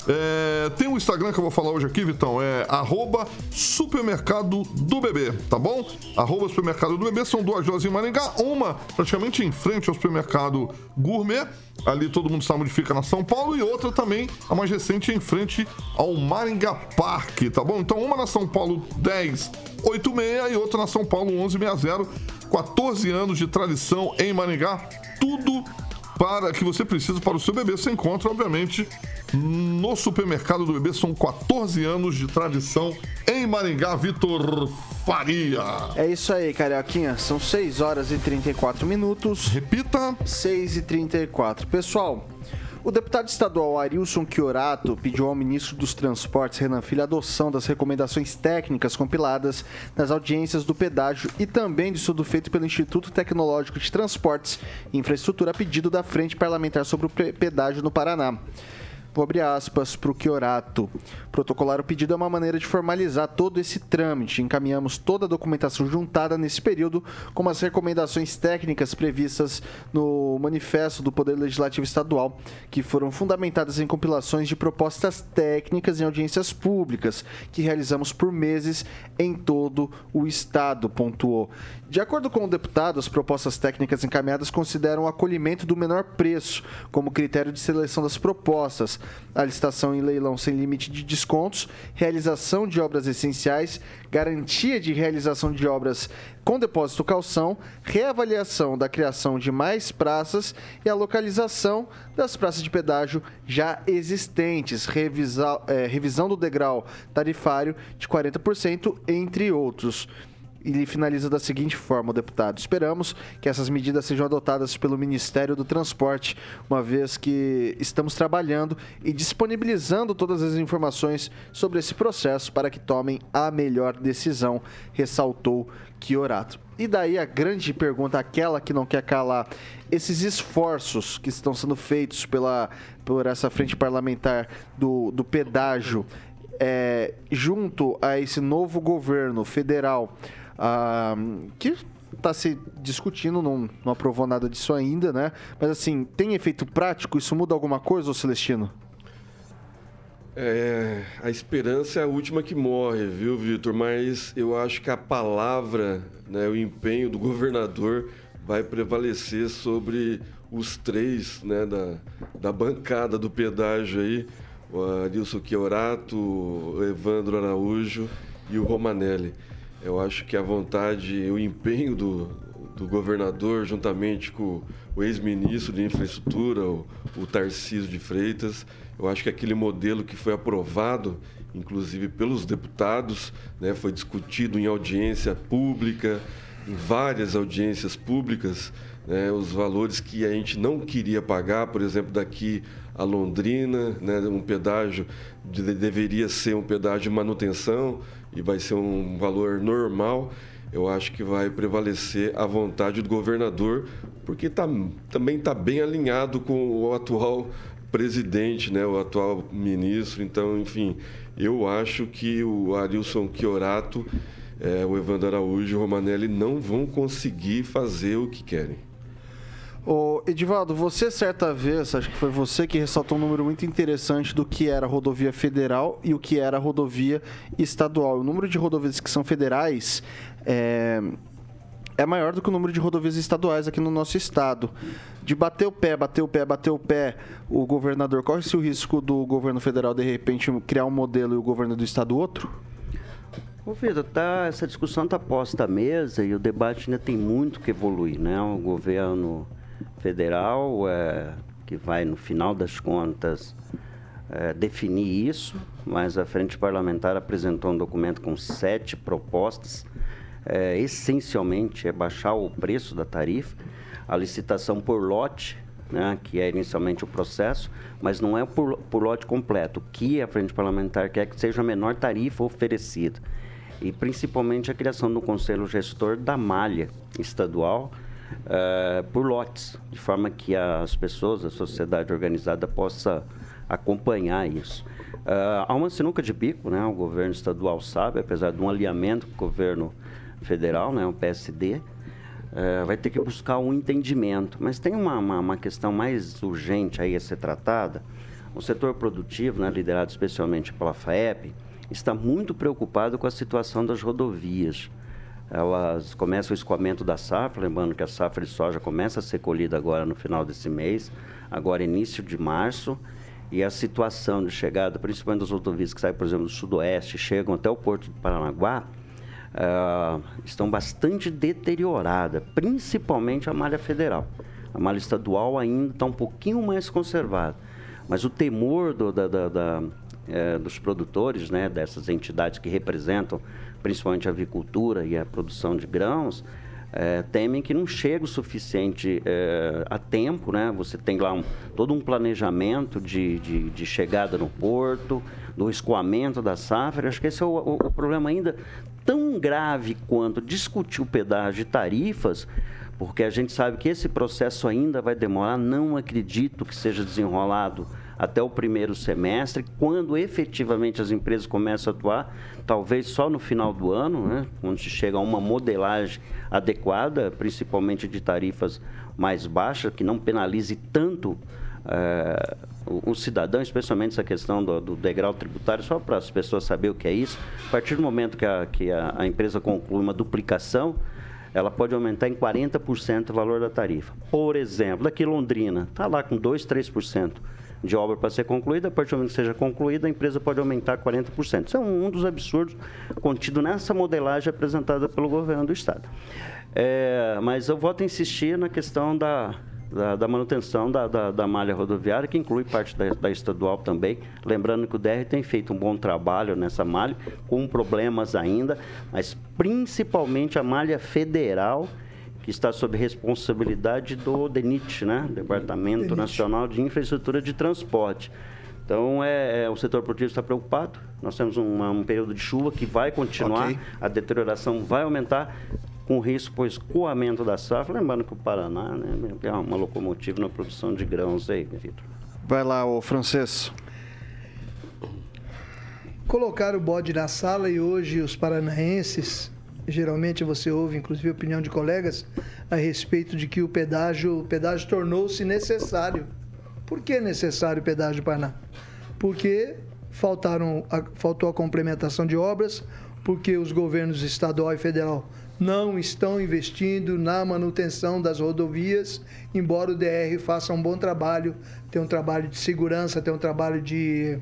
É, tem um Instagram que eu vou falar hoje aqui, Vitão, é arroba supermercado do bebê, tá bom? Arroba supermercado do bebê, são duas lojas em Maringá, uma praticamente em frente ao supermercado gourmet, ali todo mundo sabe onde fica na São Paulo, e outra também, a mais recente, em frente ao Maringá Parque, tá bom? Então uma na São Paulo 1086 e outra na São Paulo 1160, 14 anos de tradição em Maringá, tudo para que você precisa para o seu bebê. Você encontra, obviamente, no supermercado do bebê. São 14 anos de tradição em Maringá, Vitor Faria. É isso aí, Carioquinha. São 6 horas e 34 minutos. Repita. 6 e 34. Pessoal, o deputado estadual Arilson Chiorato pediu ao ministro dos Transportes, Renan Filho, a adoção das recomendações técnicas compiladas nas audiências do pedágio e também de estudo feito pelo Instituto Tecnológico de Transportes e Infraestrutura a pedido da Frente Parlamentar sobre o pe- Pedágio no Paraná. Abrir aspas para o Chiorato. Protocolar o pedido é uma maneira de formalizar todo esse trâmite. Encaminhamos toda a documentação juntada nesse período, como as recomendações técnicas previstas no manifesto do Poder Legislativo Estadual, que foram fundamentadas em compilações de propostas técnicas em audiências públicas, que realizamos por meses em todo o Estado, pontuou. De acordo com o deputado, as propostas técnicas encaminhadas consideram o acolhimento do menor preço como critério de seleção das propostas, a licitação em leilão sem limite de descontos, realização de obras essenciais, garantia de realização de obras com depósito calção, reavaliação da criação de mais praças e a localização das praças de pedágio já existentes, revisa, é, revisão do degrau tarifário de 40%, entre outros ele finaliza da seguinte forma, o deputado. Esperamos que essas medidas sejam adotadas pelo Ministério do Transporte, uma vez que estamos trabalhando e disponibilizando todas as informações sobre esse processo para que tomem a melhor decisão, ressaltou Chiorato. E daí a grande pergunta, aquela que não quer calar, esses esforços que estão sendo feitos pela, por essa frente parlamentar do, do pedágio, é, junto a esse novo governo federal, ah, que está se discutindo, não, não aprovou nada disso ainda, né? Mas assim, tem efeito prático? Isso muda alguma coisa, ô Celestino? É, a esperança é a última que morre, viu, Vitor? Mas eu acho que a palavra, né, o empenho do governador vai prevalecer sobre os três né, da, da bancada do pedágio aí, o Adilson Chiorato, o Evandro Araújo e o Romanelli. Eu acho que a vontade e o empenho do, do governador, juntamente com o ex-ministro de Infraestrutura, o, o Tarcísio de Freitas, eu acho que aquele modelo que foi aprovado, inclusive pelos deputados, né, foi discutido em audiência pública, em várias audiências públicas, né, os valores que a gente não queria pagar, por exemplo, daqui a Londrina, né, um pedágio de, deveria ser um pedágio de manutenção, e vai ser um valor normal, eu acho que vai prevalecer a vontade do governador, porque tá, também está bem alinhado com o atual presidente, né, o atual ministro. Então, enfim, eu acho que o Arilson Chiorato, é, o Evandro Araújo e o Romanelli não vão conseguir fazer o que querem. Ô, Edivaldo, você certa vez, acho que foi você que ressaltou um número muito interessante do que era rodovia federal e o que era rodovia estadual. O número de rodovias que são federais é, é maior do que o número de rodovias estaduais aqui no nosso estado. De bater o pé, bater o pé, bater o pé, o governador corre-se o risco do governo federal, de repente, criar um modelo e o governo do estado outro? Ô, Vitor, tá, essa discussão está posta à mesa e o debate ainda tem muito que evoluir, né? O governo federal, é, que vai, no final das contas, é, definir isso, mas a Frente Parlamentar apresentou um documento com sete propostas. É, essencialmente, é baixar o preço da tarifa, a licitação por lote, né, que é inicialmente o processo, mas não é por, por lote completo. O que a Frente Parlamentar quer que seja a menor tarifa oferecida. E principalmente a criação do Conselho Gestor da malha estadual, uh, por lotes, de forma que as pessoas, a sociedade organizada possa acompanhar isso. Uh, há uma sinuca de bico, né? O governo estadual sabe, apesar de um alinhamento com o governo federal, né? O PSD, uh, eh, vai ter que buscar um entendimento. Mas tem uma, uma, uma, questão mais urgente aí a ser tratada. O setor produtivo, né, liderado especialmente pela FAEP, está muito preocupado com a situação das rodovias elas começam o escoamento da safra, lembrando que a safra de soja começa a ser colhida agora no final desse mês, agora início de março, e a situação de chegada, principalmente das rodovias que saem, por exemplo, do sudoeste, chegam até o porto de Paranaguá, uh, estão bastante deterioradas, principalmente a malha federal. A malha estadual ainda está um pouquinho mais conservada, mas o temor do, da, da, da é, dos produtores, né, dessas entidades que representam principalmente a avicultura e a produção de grãos, é, temem que não chega o suficiente é, a tempo, né? Você tem lá um, todo um planejamento de, de, de, chegada no porto, do escoamento da safra. Acho que esse é o, o, o problema ainda tão grave quanto discutir o pedágio de tarifas, porque a gente sabe que esse processo ainda vai demorar. Não acredito que seja desenrolado até o primeiro semestre, quando efetivamente as empresas começam a atuar, talvez só no final do ano, né, quando se chega a uma modelagem adequada, principalmente de tarifas mais baixas, que não penalize tanto é, o, o, cidadão, especialmente essa questão do, do degrau tributário, só para as pessoas saberem o que é isso. A partir do momento que a, que a, a empresa conclui uma duplicação, ela pode aumentar em 40% o valor da tarifa. Por exemplo, daqui Londrina, está lá com 2, 3% de obra para ser concluída, a partir do momento que seja concluída, a empresa pode aumentar 40%. Isso é um, um dos absurdos contido nessa modelagem apresentada pelo governo do Estado. É, mas eu volto a insistir na questão da, da, da manutenção da, da, da, malha rodoviária, que inclui parte da, da, estadual também. Lembrando que o DR tem feito um bom trabalho nessa malha, com problemas ainda, mas principalmente a malha federal, que está sob responsabilidade do DENIT, né? Departamento DENIT. Nacional de Infraestrutura de Transporte. Então, é, é, o setor produtivo está preocupado. Nós temos uma, um período de chuva que vai continuar, okay. a deterioração vai aumentar com risco para escoamento da safra. Lembrando que o Paraná né, é uma locomotiva na produção de grãos aí, Vitor. Vai lá, o francês. Colocar o bode na sala e hoje os paranaenses, geralmente você ouve, inclusive, opinião de colegas a respeito de que o pedágio, o pedágio tornou-se necessário. Por que necessário o pedágio Paraná? Porque faltaram, faltou a complementação de obras, porque os governos estadual e federal não estão investindo na manutenção das rodovias, embora o DR faça um bom trabalho, tem um trabalho de segurança, tem um trabalho de,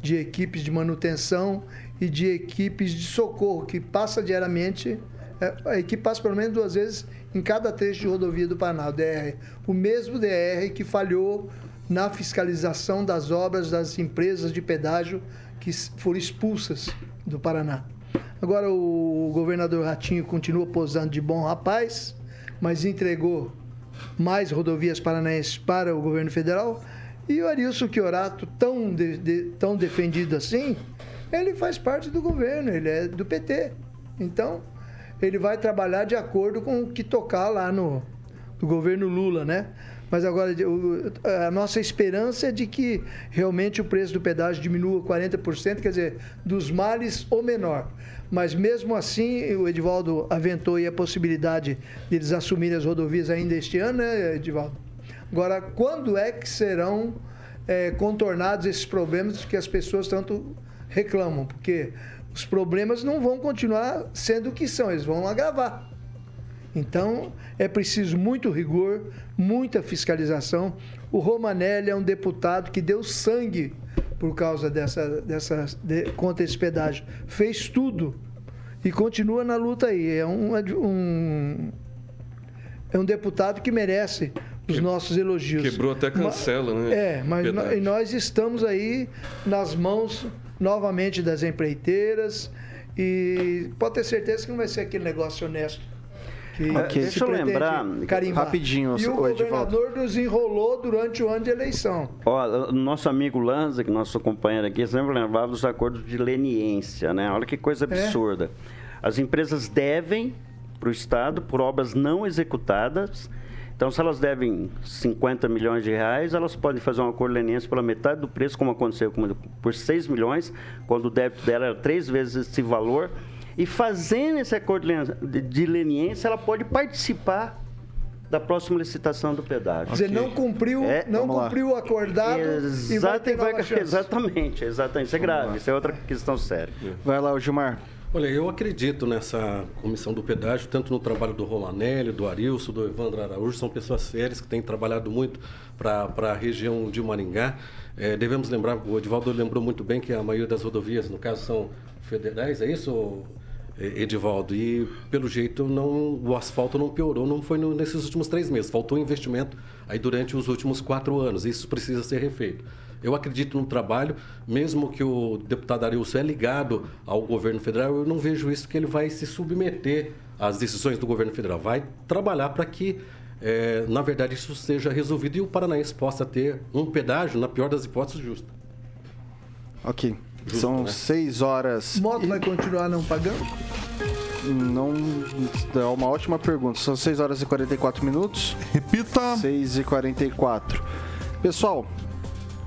de equipes de manutenção e de equipes de socorro, que passa diariamente, é, a equipe passa pelo menos duas vezes em cada trecho de rodovia do Paraná, o DR. O mesmo DR que falhou na fiscalização das obras das empresas de pedágio que foram expulsas do Paraná. Agora o governador Ratinho continua posando de bom rapaz, mas entregou mais rodovias paranaenses para o governo federal. E o Arilson Chiorato, tão, de, de, tão defendido assim, ele faz parte do governo, ele é do PT. Então, ele vai trabalhar de acordo com o que tocar lá no, no governo Lula, né? Mas agora, a nossa esperança é de que realmente o preço do pedágio diminua 40%, quer dizer, dos males ou menor. Mas mesmo assim, o Edivaldo aventou a possibilidade de eles assumirem as rodovias ainda este ano, né, Edivaldo? Agora, quando é que serão é, contornados esses problemas que as pessoas tanto reclamam? Porque os problemas não vão continuar sendo o que são, eles vão agravar. Então, é preciso muito rigor, muita fiscalização. O Romanelli é um deputado que deu sangue por causa dessa, dessa de, contra esse pedágio. Fez tudo e continua na luta aí. É um, um, é um deputado que merece os que, nossos elogios. Quebrou até cancela, mas, né? É, mas nós, nós estamos aí nas mãos novamente das empreiteiras e pode ter certeza que não vai ser aquele negócio honesto que okay. Deixa eu lembrar carimbar. rapidinho. E o, o governador nos enrolou durante o ano de eleição. Ó, nosso amigo Lanza, que é nosso companheiro aqui, sempre lembrava dos acordos de leniência, né? Olha que coisa é. absurda. É. As empresas devem para o Estado por obras não executadas. Então, se elas devem 50 milhões de reais, elas podem fazer um acordo de leniência pela metade do preço, como aconteceu por 6 milhões, quando o débito dela era três vezes esse valor e fazendo esse acordo de leniência, ela pode participar da próxima licitação do pedágio. Quer dizer, não cumpriu, é, não cumpriu o acordado Exato, e vai ter vai, Exatamente, exatamente. Isso é grave, isso é outra questão séria. Vai lá, o Gilmar. Olha, eu acredito nessa comissão do pedágio, tanto no trabalho do Romanelli, do Arilson, do Evandro Araújo, são pessoas sérias que têm trabalhado muito para a região de Maringá. É, devemos lembrar, o Edivaldo lembrou muito bem que a maioria das rodovias, no caso, são federais, é isso, Edivaldo, e pelo jeito não, o asfalto não piorou, não foi no, nesses últimos três meses, faltou investimento aí durante os últimos quatro anos, isso precisa ser refeito. Eu acredito no trabalho, mesmo que o deputado Arilson é ligado ao governo federal, eu não vejo isso que ele vai se submeter às decisões do governo federal, vai trabalhar para que, é, na verdade, isso seja resolvido e o paranaense possa ter um pedágio, na pior das hipóteses, justo. Ok. Justo, São né? seis horas. Moto vai continuar não pagando? Não. É uma ótima pergunta. São 6 horas e 44 minutos. Repita. 6 e 44. Pessoal,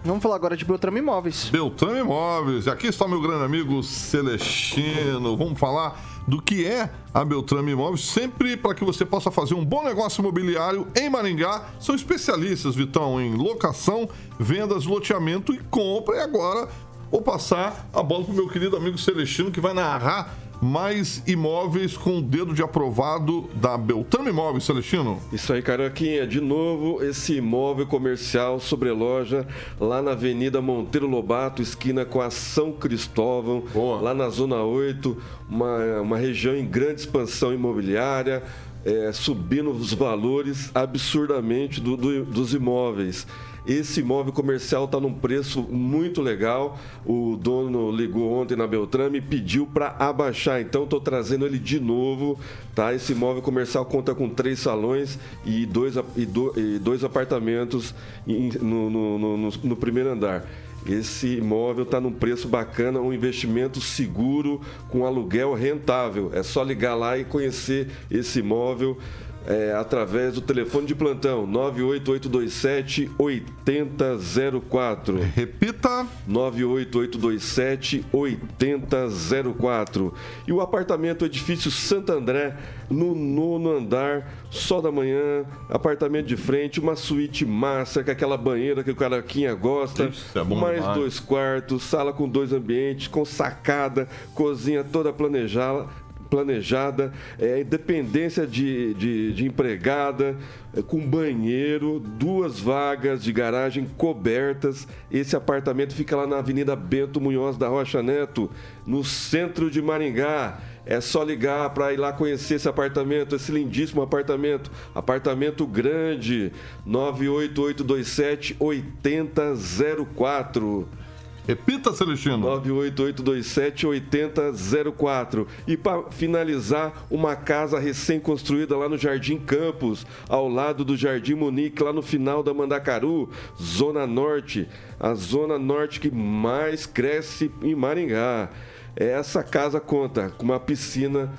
Vamos falar agora de Beltrame Imóveis. Beltrame Imóveis. Aqui está meu grande amigo Celestino. Vamos falar do que é a Beltrame Imóveis, sempre para que você possa fazer um bom negócio imobiliário em Maringá. São especialistas, Vitão, em locação, vendas, loteamento e compra. E agora vou passar a bola para o meu querido amigo Celestino, que vai narrar mais imóveis com o dedo de aprovado da Beltrame Imóveis, Celestino. Isso aí, Caroquinha. De novo, esse imóvel comercial sobre loja lá na Avenida Monteiro Lobato, esquina com a São Cristóvão, Boa. lá na Zona 8, uma, uma região em grande expansão imobiliária. é, subindo os valores absurdamente do- do- dos imóveis. Esse imóvel comercial está num preço muito legal. O dono ligou ontem na Beltrame e pediu para abaixar. Então estou trazendo ele de novo. Tá? Esse imóvel comercial conta com três salões e dois, e do- e dois apartamentos no- no- no- no primeiro andar. Esse imóvel está num preço bacana, um investimento seguro com aluguel rentável. É só ligar lá e conhecer esse imóvel é, através do telefone de plantão 98827 8004. Repita. 98827 8004. E o apartamento Edifício Santo André, no nono andar, sol da manhã, apartamento de frente, uma suíte massa, com aquela banheira que o caraquinha gosta, Isso é bom mais demais. dois quartos, sala com dois ambientes, com sacada, cozinha toda planejada. Planejada, é, independência de, de, de empregada, é, com banheiro, duas vagas de garagem cobertas. Esse apartamento fica lá na Avenida Bento Munhoz da Rocha Neto, no centro de Maringá. É só ligar para ir lá conhecer esse apartamento, esse lindíssimo apartamento. Apartamento grande, 98827 8004. Repita, Celestino. 98827 8004. E para finalizar, uma casa recém-construída lá no Jardim Campos, ao lado do Jardim Munique, lá no final da Mandacaru, Zona Norte. A zona norte que mais cresce em Maringá. Essa casa conta com uma piscina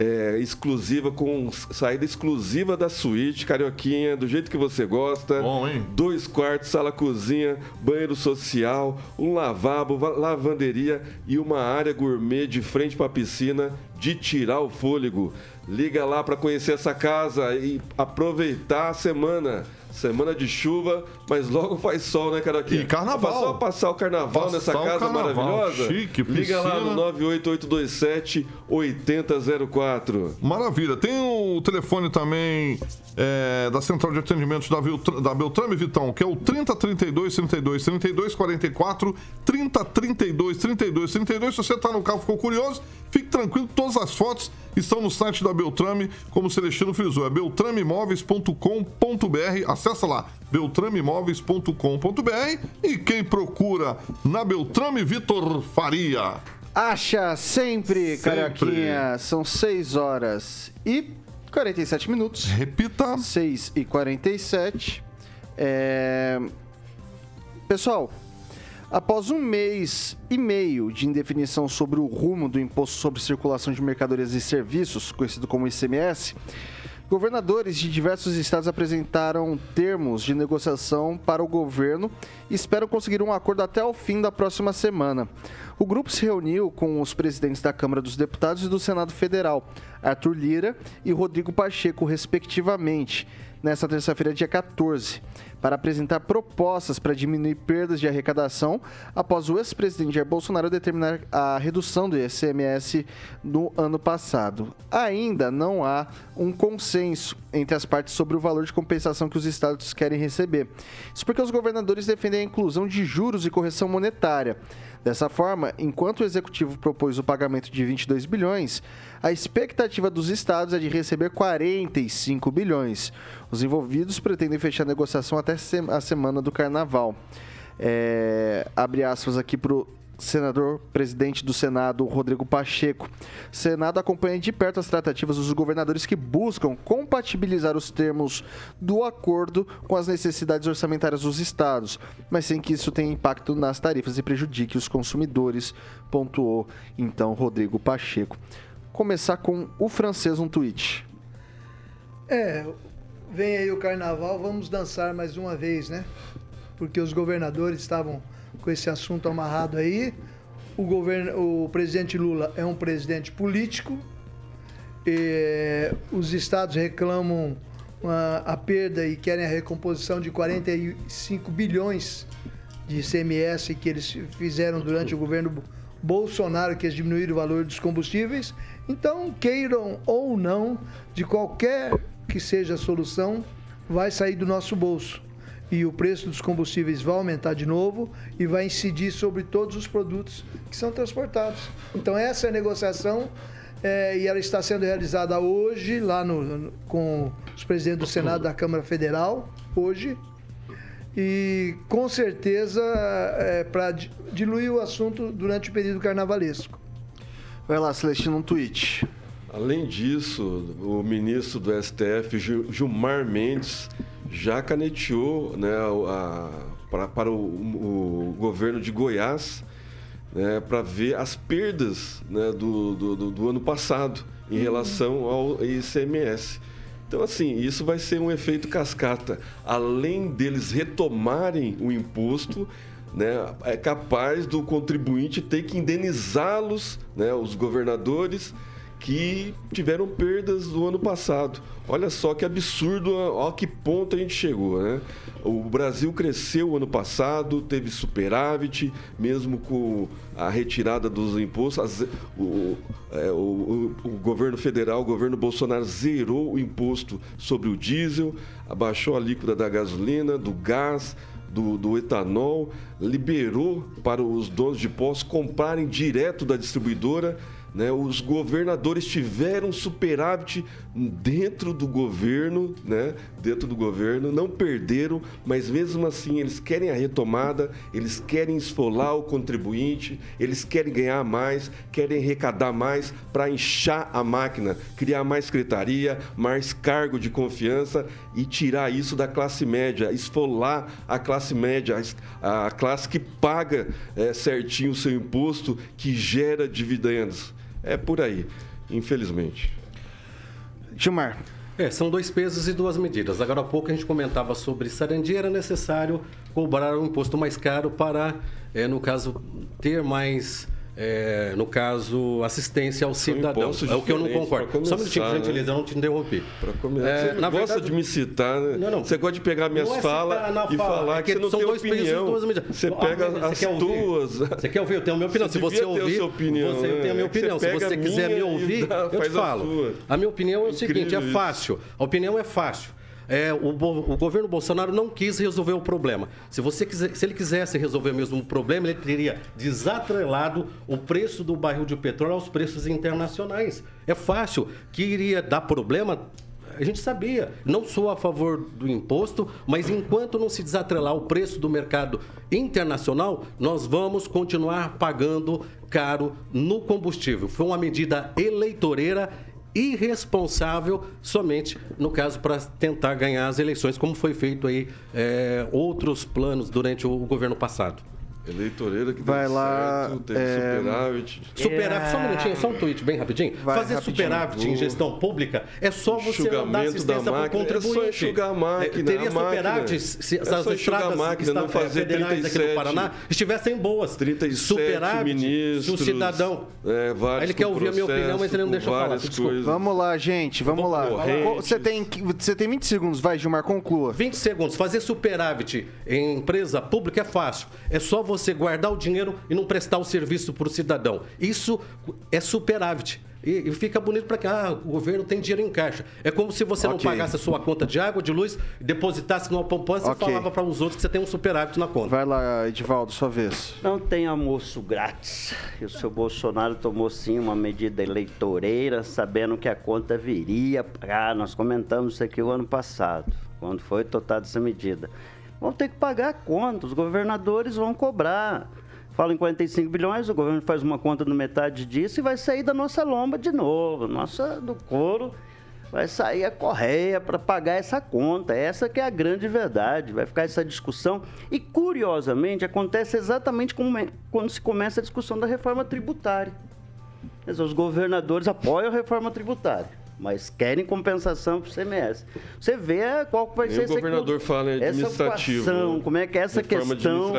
é, exclusiva, com saída exclusiva da suíte, carioquinha, do jeito que você gosta. Bom, hein? Dois quartos, sala cozinha, banheiro social, um lavabo, va- lavanderia e uma área gourmet de frente para a piscina de tirar o fôlego. Liga lá para conhecer essa casa e aproveitar a semana. Semana de chuva, mas logo faz sol, né, Caroquinha? E carnaval. Só passar o carnaval Passar nessa casa carnaval. maravilhosa. Chique, Liga lá piscina. no 98827 8004. Maravilha. Tem o telefone também é, da Central de Atendimentos da, da Beltrame Vitão, que é o 3032 32 32 44 30 32 32 32. Se você está no carro e ficou curioso, fique tranquilo, todas as fotos estão no site da Beltrame, como o Celestino frisou, é beltrameimóveis.com.br. Acessa lá, beltrameimóveis.com.br e quem procura na Beltrame Vitor Faria. Acha sempre, Sempre. Carioquinha. São 6 horas e 47 minutos. Repita. 6 e 47. É... Pessoal, após um mês e meio de indefinição sobre o rumo do Imposto sobre Circulação de Mercadorias e Serviços, conhecido como ICMS, governadores de diversos estados apresentaram termos de negociação para o governo e esperam conseguir um acordo até o fim da próxima semana. O grupo se reuniu com os presidentes da Câmara dos Deputados e do Senado Federal, Arthur Lira e Rodrigo Pacheco, respectivamente, nesta terça-feira, dia 14, para apresentar propostas para diminuir perdas de arrecadação após o ex-presidente Jair Bolsonaro determinar a redução do ICMS no ano passado. Ainda não há um consenso entre as partes sobre o valor de compensação que os estados querem receber. Isso porque os governadores defendem a inclusão de juros e correção monetária. Dessa forma, enquanto o executivo propôs o pagamento de 22 bilhões, a expectativa dos estados é de receber 45 bilhões. Os envolvidos pretendem fechar a negociação até a semana do carnaval. É, abre aspas aqui para o senador presidente do Senado, Rodrigo Pacheco. Senado acompanha de perto as tratativas dos governadores que buscam compatibilizar os termos do acordo com as necessidades orçamentárias dos estados, mas sem que isso tenha impacto nas tarifas e prejudique os consumidores, pontuou então Rodrigo Pacheco. Começar com o francês um tweet. É, vem aí o carnaval, vamos dançar mais uma vez, né? porque os governadores estavam com esse assunto amarrado aí. O, governo, o presidente Lula é um presidente político. Os estados reclamam uma- a perda e querem a recomposição de 45 bilhões de ICMS que eles fizeram durante o governo Bo- Bolsonaro, que eles diminuíram o valor dos combustíveis. Então, queiram ou não, de qualquer que seja a solução, vai sair do nosso bolso. E o preço dos combustíveis vai aumentar de novo e vai incidir sobre todos os produtos que são transportados. Então, essa é a negociação é, e ela está sendo realizada hoje, lá no, no- com os presidentes do Senado da Câmara Federal, hoje. E com certeza é, para diluir o assunto durante o período carnavalesco. Vai lá, Celestino, um tweet. Além disso, o ministro do STF, Gil- Gilmar Mendes, já caneteou né, a- pra- para o, o governo de Goiás né, para ver as perdas né, do, do- do- do ano passado em relação ao ICMS. Então, assim, isso vai ser um efeito cascata. Além deles retomarem o imposto, né, é capaz do contribuinte ter que indenizá-los, né, os governadores, que tiveram perdas do ano passado. Olha só que absurdo, ó que ponto a gente chegou, né? O Brasil cresceu ano passado, teve superávit, mesmo com a retirada dos impostos. as- o, é, o- o governo federal, o governo Bolsonaro zerou o imposto sobre o diesel, abaixou a alíquota da gasolina, do gás, do, do etanol, liberou para os donos de postos comprarem direto da distribuidora. Né? Os governadores tiveram superávit dentro do governo, né? dentro do governo, não perderam, mas mesmo assim eles querem a retomada, eles querem esfolar o contribuinte, eles querem ganhar mais, querem arrecadar mais para inchar a máquina, criar mais secretaria, mais cargo de confiança e tirar isso da classe média, esfolar a classe média, a classe que paga eh, certinho o seu imposto, que gera dividendos. É por aí, infelizmente. Gilmar. É, são dois pesos e duas medidas. Agora há pouco a gente comentava sobre sarandia, era necessário cobrar um imposto mais caro para, é, no caso, ter mais, é, no caso, assistência ao cidadão. É o que eu não concordo. pra Só um minutinho, por começar, gentileza, eu não te interrompi. Pra começar. É, você na gosta verdade- de me citar, né? Não, não. Você gosta de pegar minhas é falas e fala, falar é que, não são tem dois opinião. duas medidas. Você Ah, pega você as tuas. Você quer ouvir? Eu tenho a minha opinião. Você Se você ouvir, sua opinião, você eu tenho a minha né? opinião. Se você quiser me ouvir, eu te falo. A minha opinião é o seguinte, é fácil. A opinião é fácil. É, o, o governo Bolsonaro não quis resolver o problema. Se, você quiser, se ele quisesse resolver mesmo o problema, ele teria desatrelado o preço do barril de petróleo aos preços internacionais. É fácil. Que iria dar problema, a gente sabia. Não sou a favor do imposto, mas enquanto não se desatrelar o preço do mercado internacional, nós vamos continuar pagando caro no combustível. Foi uma medida eleitoreira irresponsável somente no caso para tentar ganhar as eleições, como foi feito aí é, outros planos durante o governo passado. Eleitoreira que Vai deu lá, certo, teve é, superávit. Superávit, só um minutinho, só um tweet bem rapidinho. Vai, Fazer rapidinho. superávit em gestão pública é só você dar assistência para o máquina, é só contribuinte. enxugar a máquina, Teria a máquina. superávit se É as a estradas máquina, não fazer federais aqui 37 no Paraná estivessem boas. 37 superávit se o ministros, cidadão... é, vários ele quer ouvir a minha opinião, mas ele não deixa falar. Desculpa. Vamos lá, gente, vamos lá. Você tem, você tem 20 segundos, vai, Gilmar, conclua. 20 segundos. Fazer superávit em empresa pública é fácil. É só você guardar o dinheiro e não prestar o serviço para o cidadão. Isso é superávit. E, e fica bonito para que ah, o governo tem dinheiro em caixa. É como se você Ok. não pagasse a sua conta de água, de luz, depositasse numa poupança Ok. e falava para os outros que você tem um superávit na conta. Vai lá, Edivaldo, sua vez. Não tem almoço grátis. E o seu Bolsonaro tomou sim uma medida eleitoreira, sabendo que a conta viria. Ah, nós comentamos isso aqui o ano passado, quando foi totada essa medida. Vão ter que pagar a conta, os governadores vão cobrar. Fala em 45 bilhões, o governo faz uma conta no metade disso e vai sair da nossa lomba de novo. Nossa, do couro vai sair a correia para pagar essa conta. Essa que é a grande verdade. Vai ficar essa discussão. E, curiosamente, acontece exatamente é- quando se começa a discussão da reforma tributária. Os governadores apoiam a reforma tributária. Mas querem compensação para o CMS. Você vê qual que vai Nem ser o essa- governador fala em essa administrativo, equação, né? como é que essa questão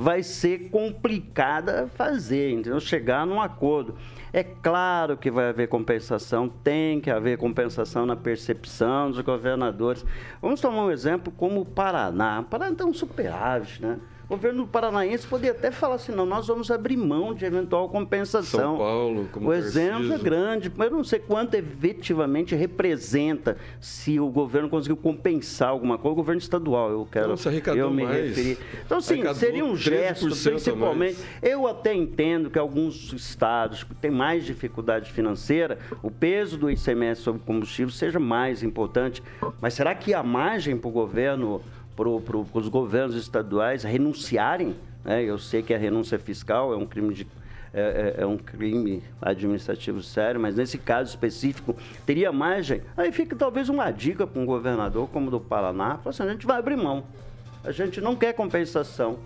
vai ser complicada fazer, entendeu? Chegar num acordo. É claro que vai haver compensação, tem que haver compensação na percepção dos governadores. Vamos tomar um exemplo como o Paraná. O Paraná tem um superávit, né? O governo paranaense poderia até falar assim, não, nós vamos abrir mão de eventual compensação. São Paulo, como O exemplo é Tarcísio. grande, mas eu não sei quanto efetivamente representa se o governo conseguiu compensar alguma coisa, o governo estadual, eu quero arrecadou eu me mais. referir. Então, sim, seria um 13% gesto, a principalmente. Eu até entendo que alguns estados que têm mais dificuldade financeira, o peso do ICMS sobre combustível seja mais importante. Mas será que há margem para o governo, para os governos estaduais renunciarem? né? eu sei que a renúncia fiscal é um crime de é, é- é um crime administrativo sério, mas nesse caso específico teria margem. Aí fica talvez uma dica para um governador como do Paraná, assim, a gente vai abrir mão. A gente não quer compensação.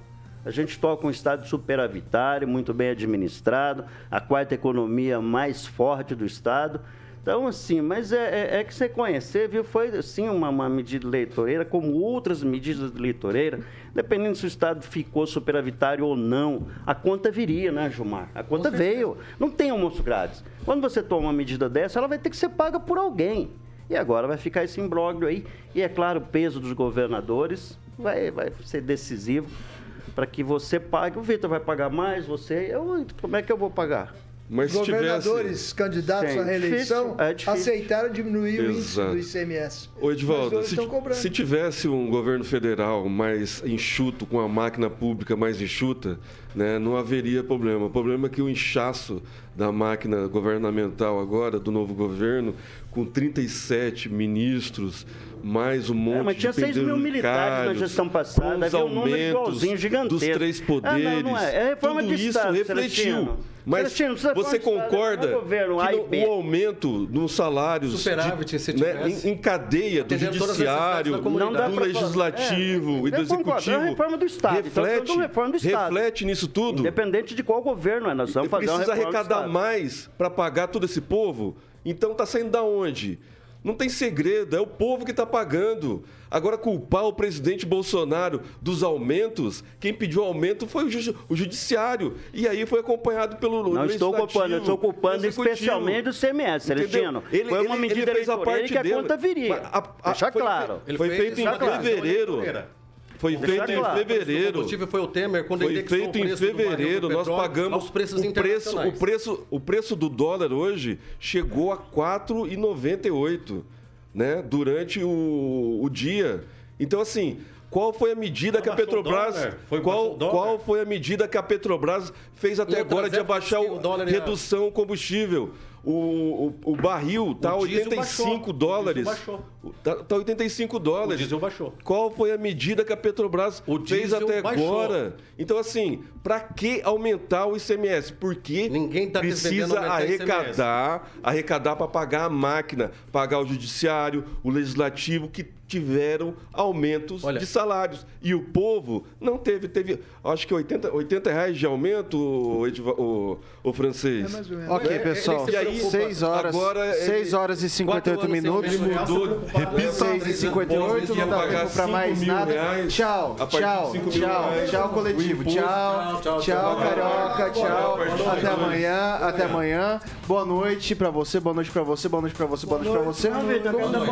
A gente toca um estado superavitário, muito bem administrado, a quarta economia mais forte do estado. Então, assim, mas é, é- é que você conhecer, viu? Foi, assim, uma, uma medida eleitoreira, como outras medidas eleitoreiras, dependendo se o estado ficou superavitário ou não, a conta viria, né, Gilmar? A conta veio. Não tem almoço grátis. Quando você toma uma medida dessa, ela vai ter que ser paga por alguém. E agora vai ficar esse imbróglio aí. E é claro, o peso dos governadores vai, vai ser decisivo para que você pague. O Vitor vai pagar mais, você. Eu, como é que eu vou pagar? Mas Governadores tivesse... candidatos Sim, à reeleição difícil, é difícil. aceitaram diminuir o índice Exato. do ICMS. Ô Edvaldo, se, se tivesse um governo federal mais enxuto, com a máquina pública mais enxuta, né, não haveria problema. O problema é que o inchaço da máquina governamental agora, do novo governo, com 37 ministros, mais um monte É, mas tinha de 6 mil militares na gestão passada, os um aumentos igualzinho gigantesco. dos três Ah, poderes. não, não é. É reforma tudo de isso Estado, refletiu. Celestino. Mas Celestino, você Estado, concorda é governo que no- o aumento nos salários Superávit, de- né, tivesse, em, em cadeia do judiciário, do pra- legislativo é, e do executivo. é a reforma do Estado, então Reflete, falando reforma do Estado. reflete nisso tudo. Independente de qual governo é, nós vamos fazer uma Precisa arrecadar mais para pagar todo esse povo? Então tá saindo da onde? Não tem segredo, é o povo que está pagando. Agora, culpar o presidente Bolsonaro dos aumentos, quem pediu aumento foi o, ju- o judiciário. E aí foi acompanhado pelo Não estou culpando, eu estou culpando especialmente o CMS? Celestino. Ele- Foi uma ele- medida ele fez a parte que a dele. conta viria. Mas a- a- Deixa foi claro. Foi fez feito em decisão fevereiro. Foi feito em claro. O fevereiro. combustível foi o Temer quando Foi feito o em fevereiro. Nós pagamos aos preços o preço, o preço, o preço do dólar hoje chegou a 4,98, né? Durante o, o dia. Então assim, qual foi a medida que a Petrobras, dólar? Foi- qual, qual foi a medida que a Petrobras fez até agora de abaixar ia- redução combustível? O, o, o barril tá O diesel 85 baixou. dólares. O baixou. Tá, tá 85 dólares. O diesel baixou. Qual foi a medida que a Petrobras O fez até baixou. agora? Então, assim, para que aumentar o ICMS? Porque Ninguém tá precisa arrecadar, arrecadar para pagar a máquina, pagar o judiciário, o legislativo que tiveram aumentos Olha- de salários. E o povo não teve, teve acho que 80, 80 reais de aumento, o, o, o francês. É mais ou menos. Ok, É, pessoal. ele se preocupa. 6 horas, Agora ele- 6 horas e 58 Quatro anos sem minutos. Ele mudou. Repita. 6 e 58, não dá tempo pra cinco mais nada. reais, Tchau, tchau, tchau, reais, tchau, coletivo. imposto. Tchau, Tchau, tchau, tchau. carioca, tchau. Até amanhã, até amanhã. Boa noite pra você, boa noite pra você, boa noite pra você, boa noite pra você. Boa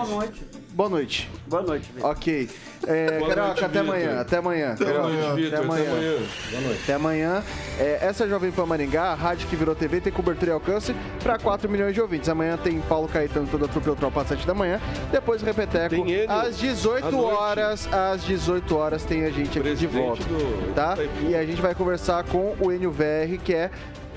noite. Boa noite. Boa noite, Vitor. Ok. É, Boa Carioca, noite, até Vitor. amanhã, até amanhã. Até Carioca, amanhã, Vitor. Até amanhã. Até amanhã. É, essa é a Jovem Pan Maringá, a rádio que virou TV, tem cobertura e alcance para 4 milhões de ouvintes. Amanhã tem Paulo Caetano toda a trupe Tropa às 7 da manhã. Depois Repeteco Tem ele às 18 à noite. horas. Às 18 horas tem a gente aqui de volta. do Tá? E a gente vai conversar com o Enio VR, que é.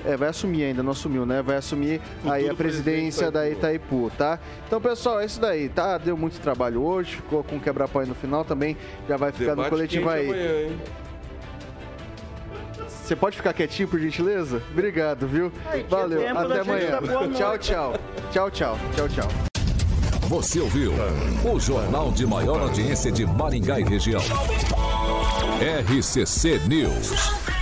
É, vai assumir ainda, não assumiu, né? Vai assumir aí a presidência da Itaipu. Tá? Então, pessoal, é isso daí, tá? Deu muito trabalho hoje, ficou com quebra-pau aí no final também. Já vai ficar no Debate coletivo quente aí. amanhã, hein? Você pode ficar quietinho, por gentileza? Obrigado, viu? Ai, Valeu, tempo da até amanhã. noite. Tchau, tchau. Tchau, tchau. Tchau, tchau. Você ouviu o jornal de maior audiência de Maringá e região. RCC News.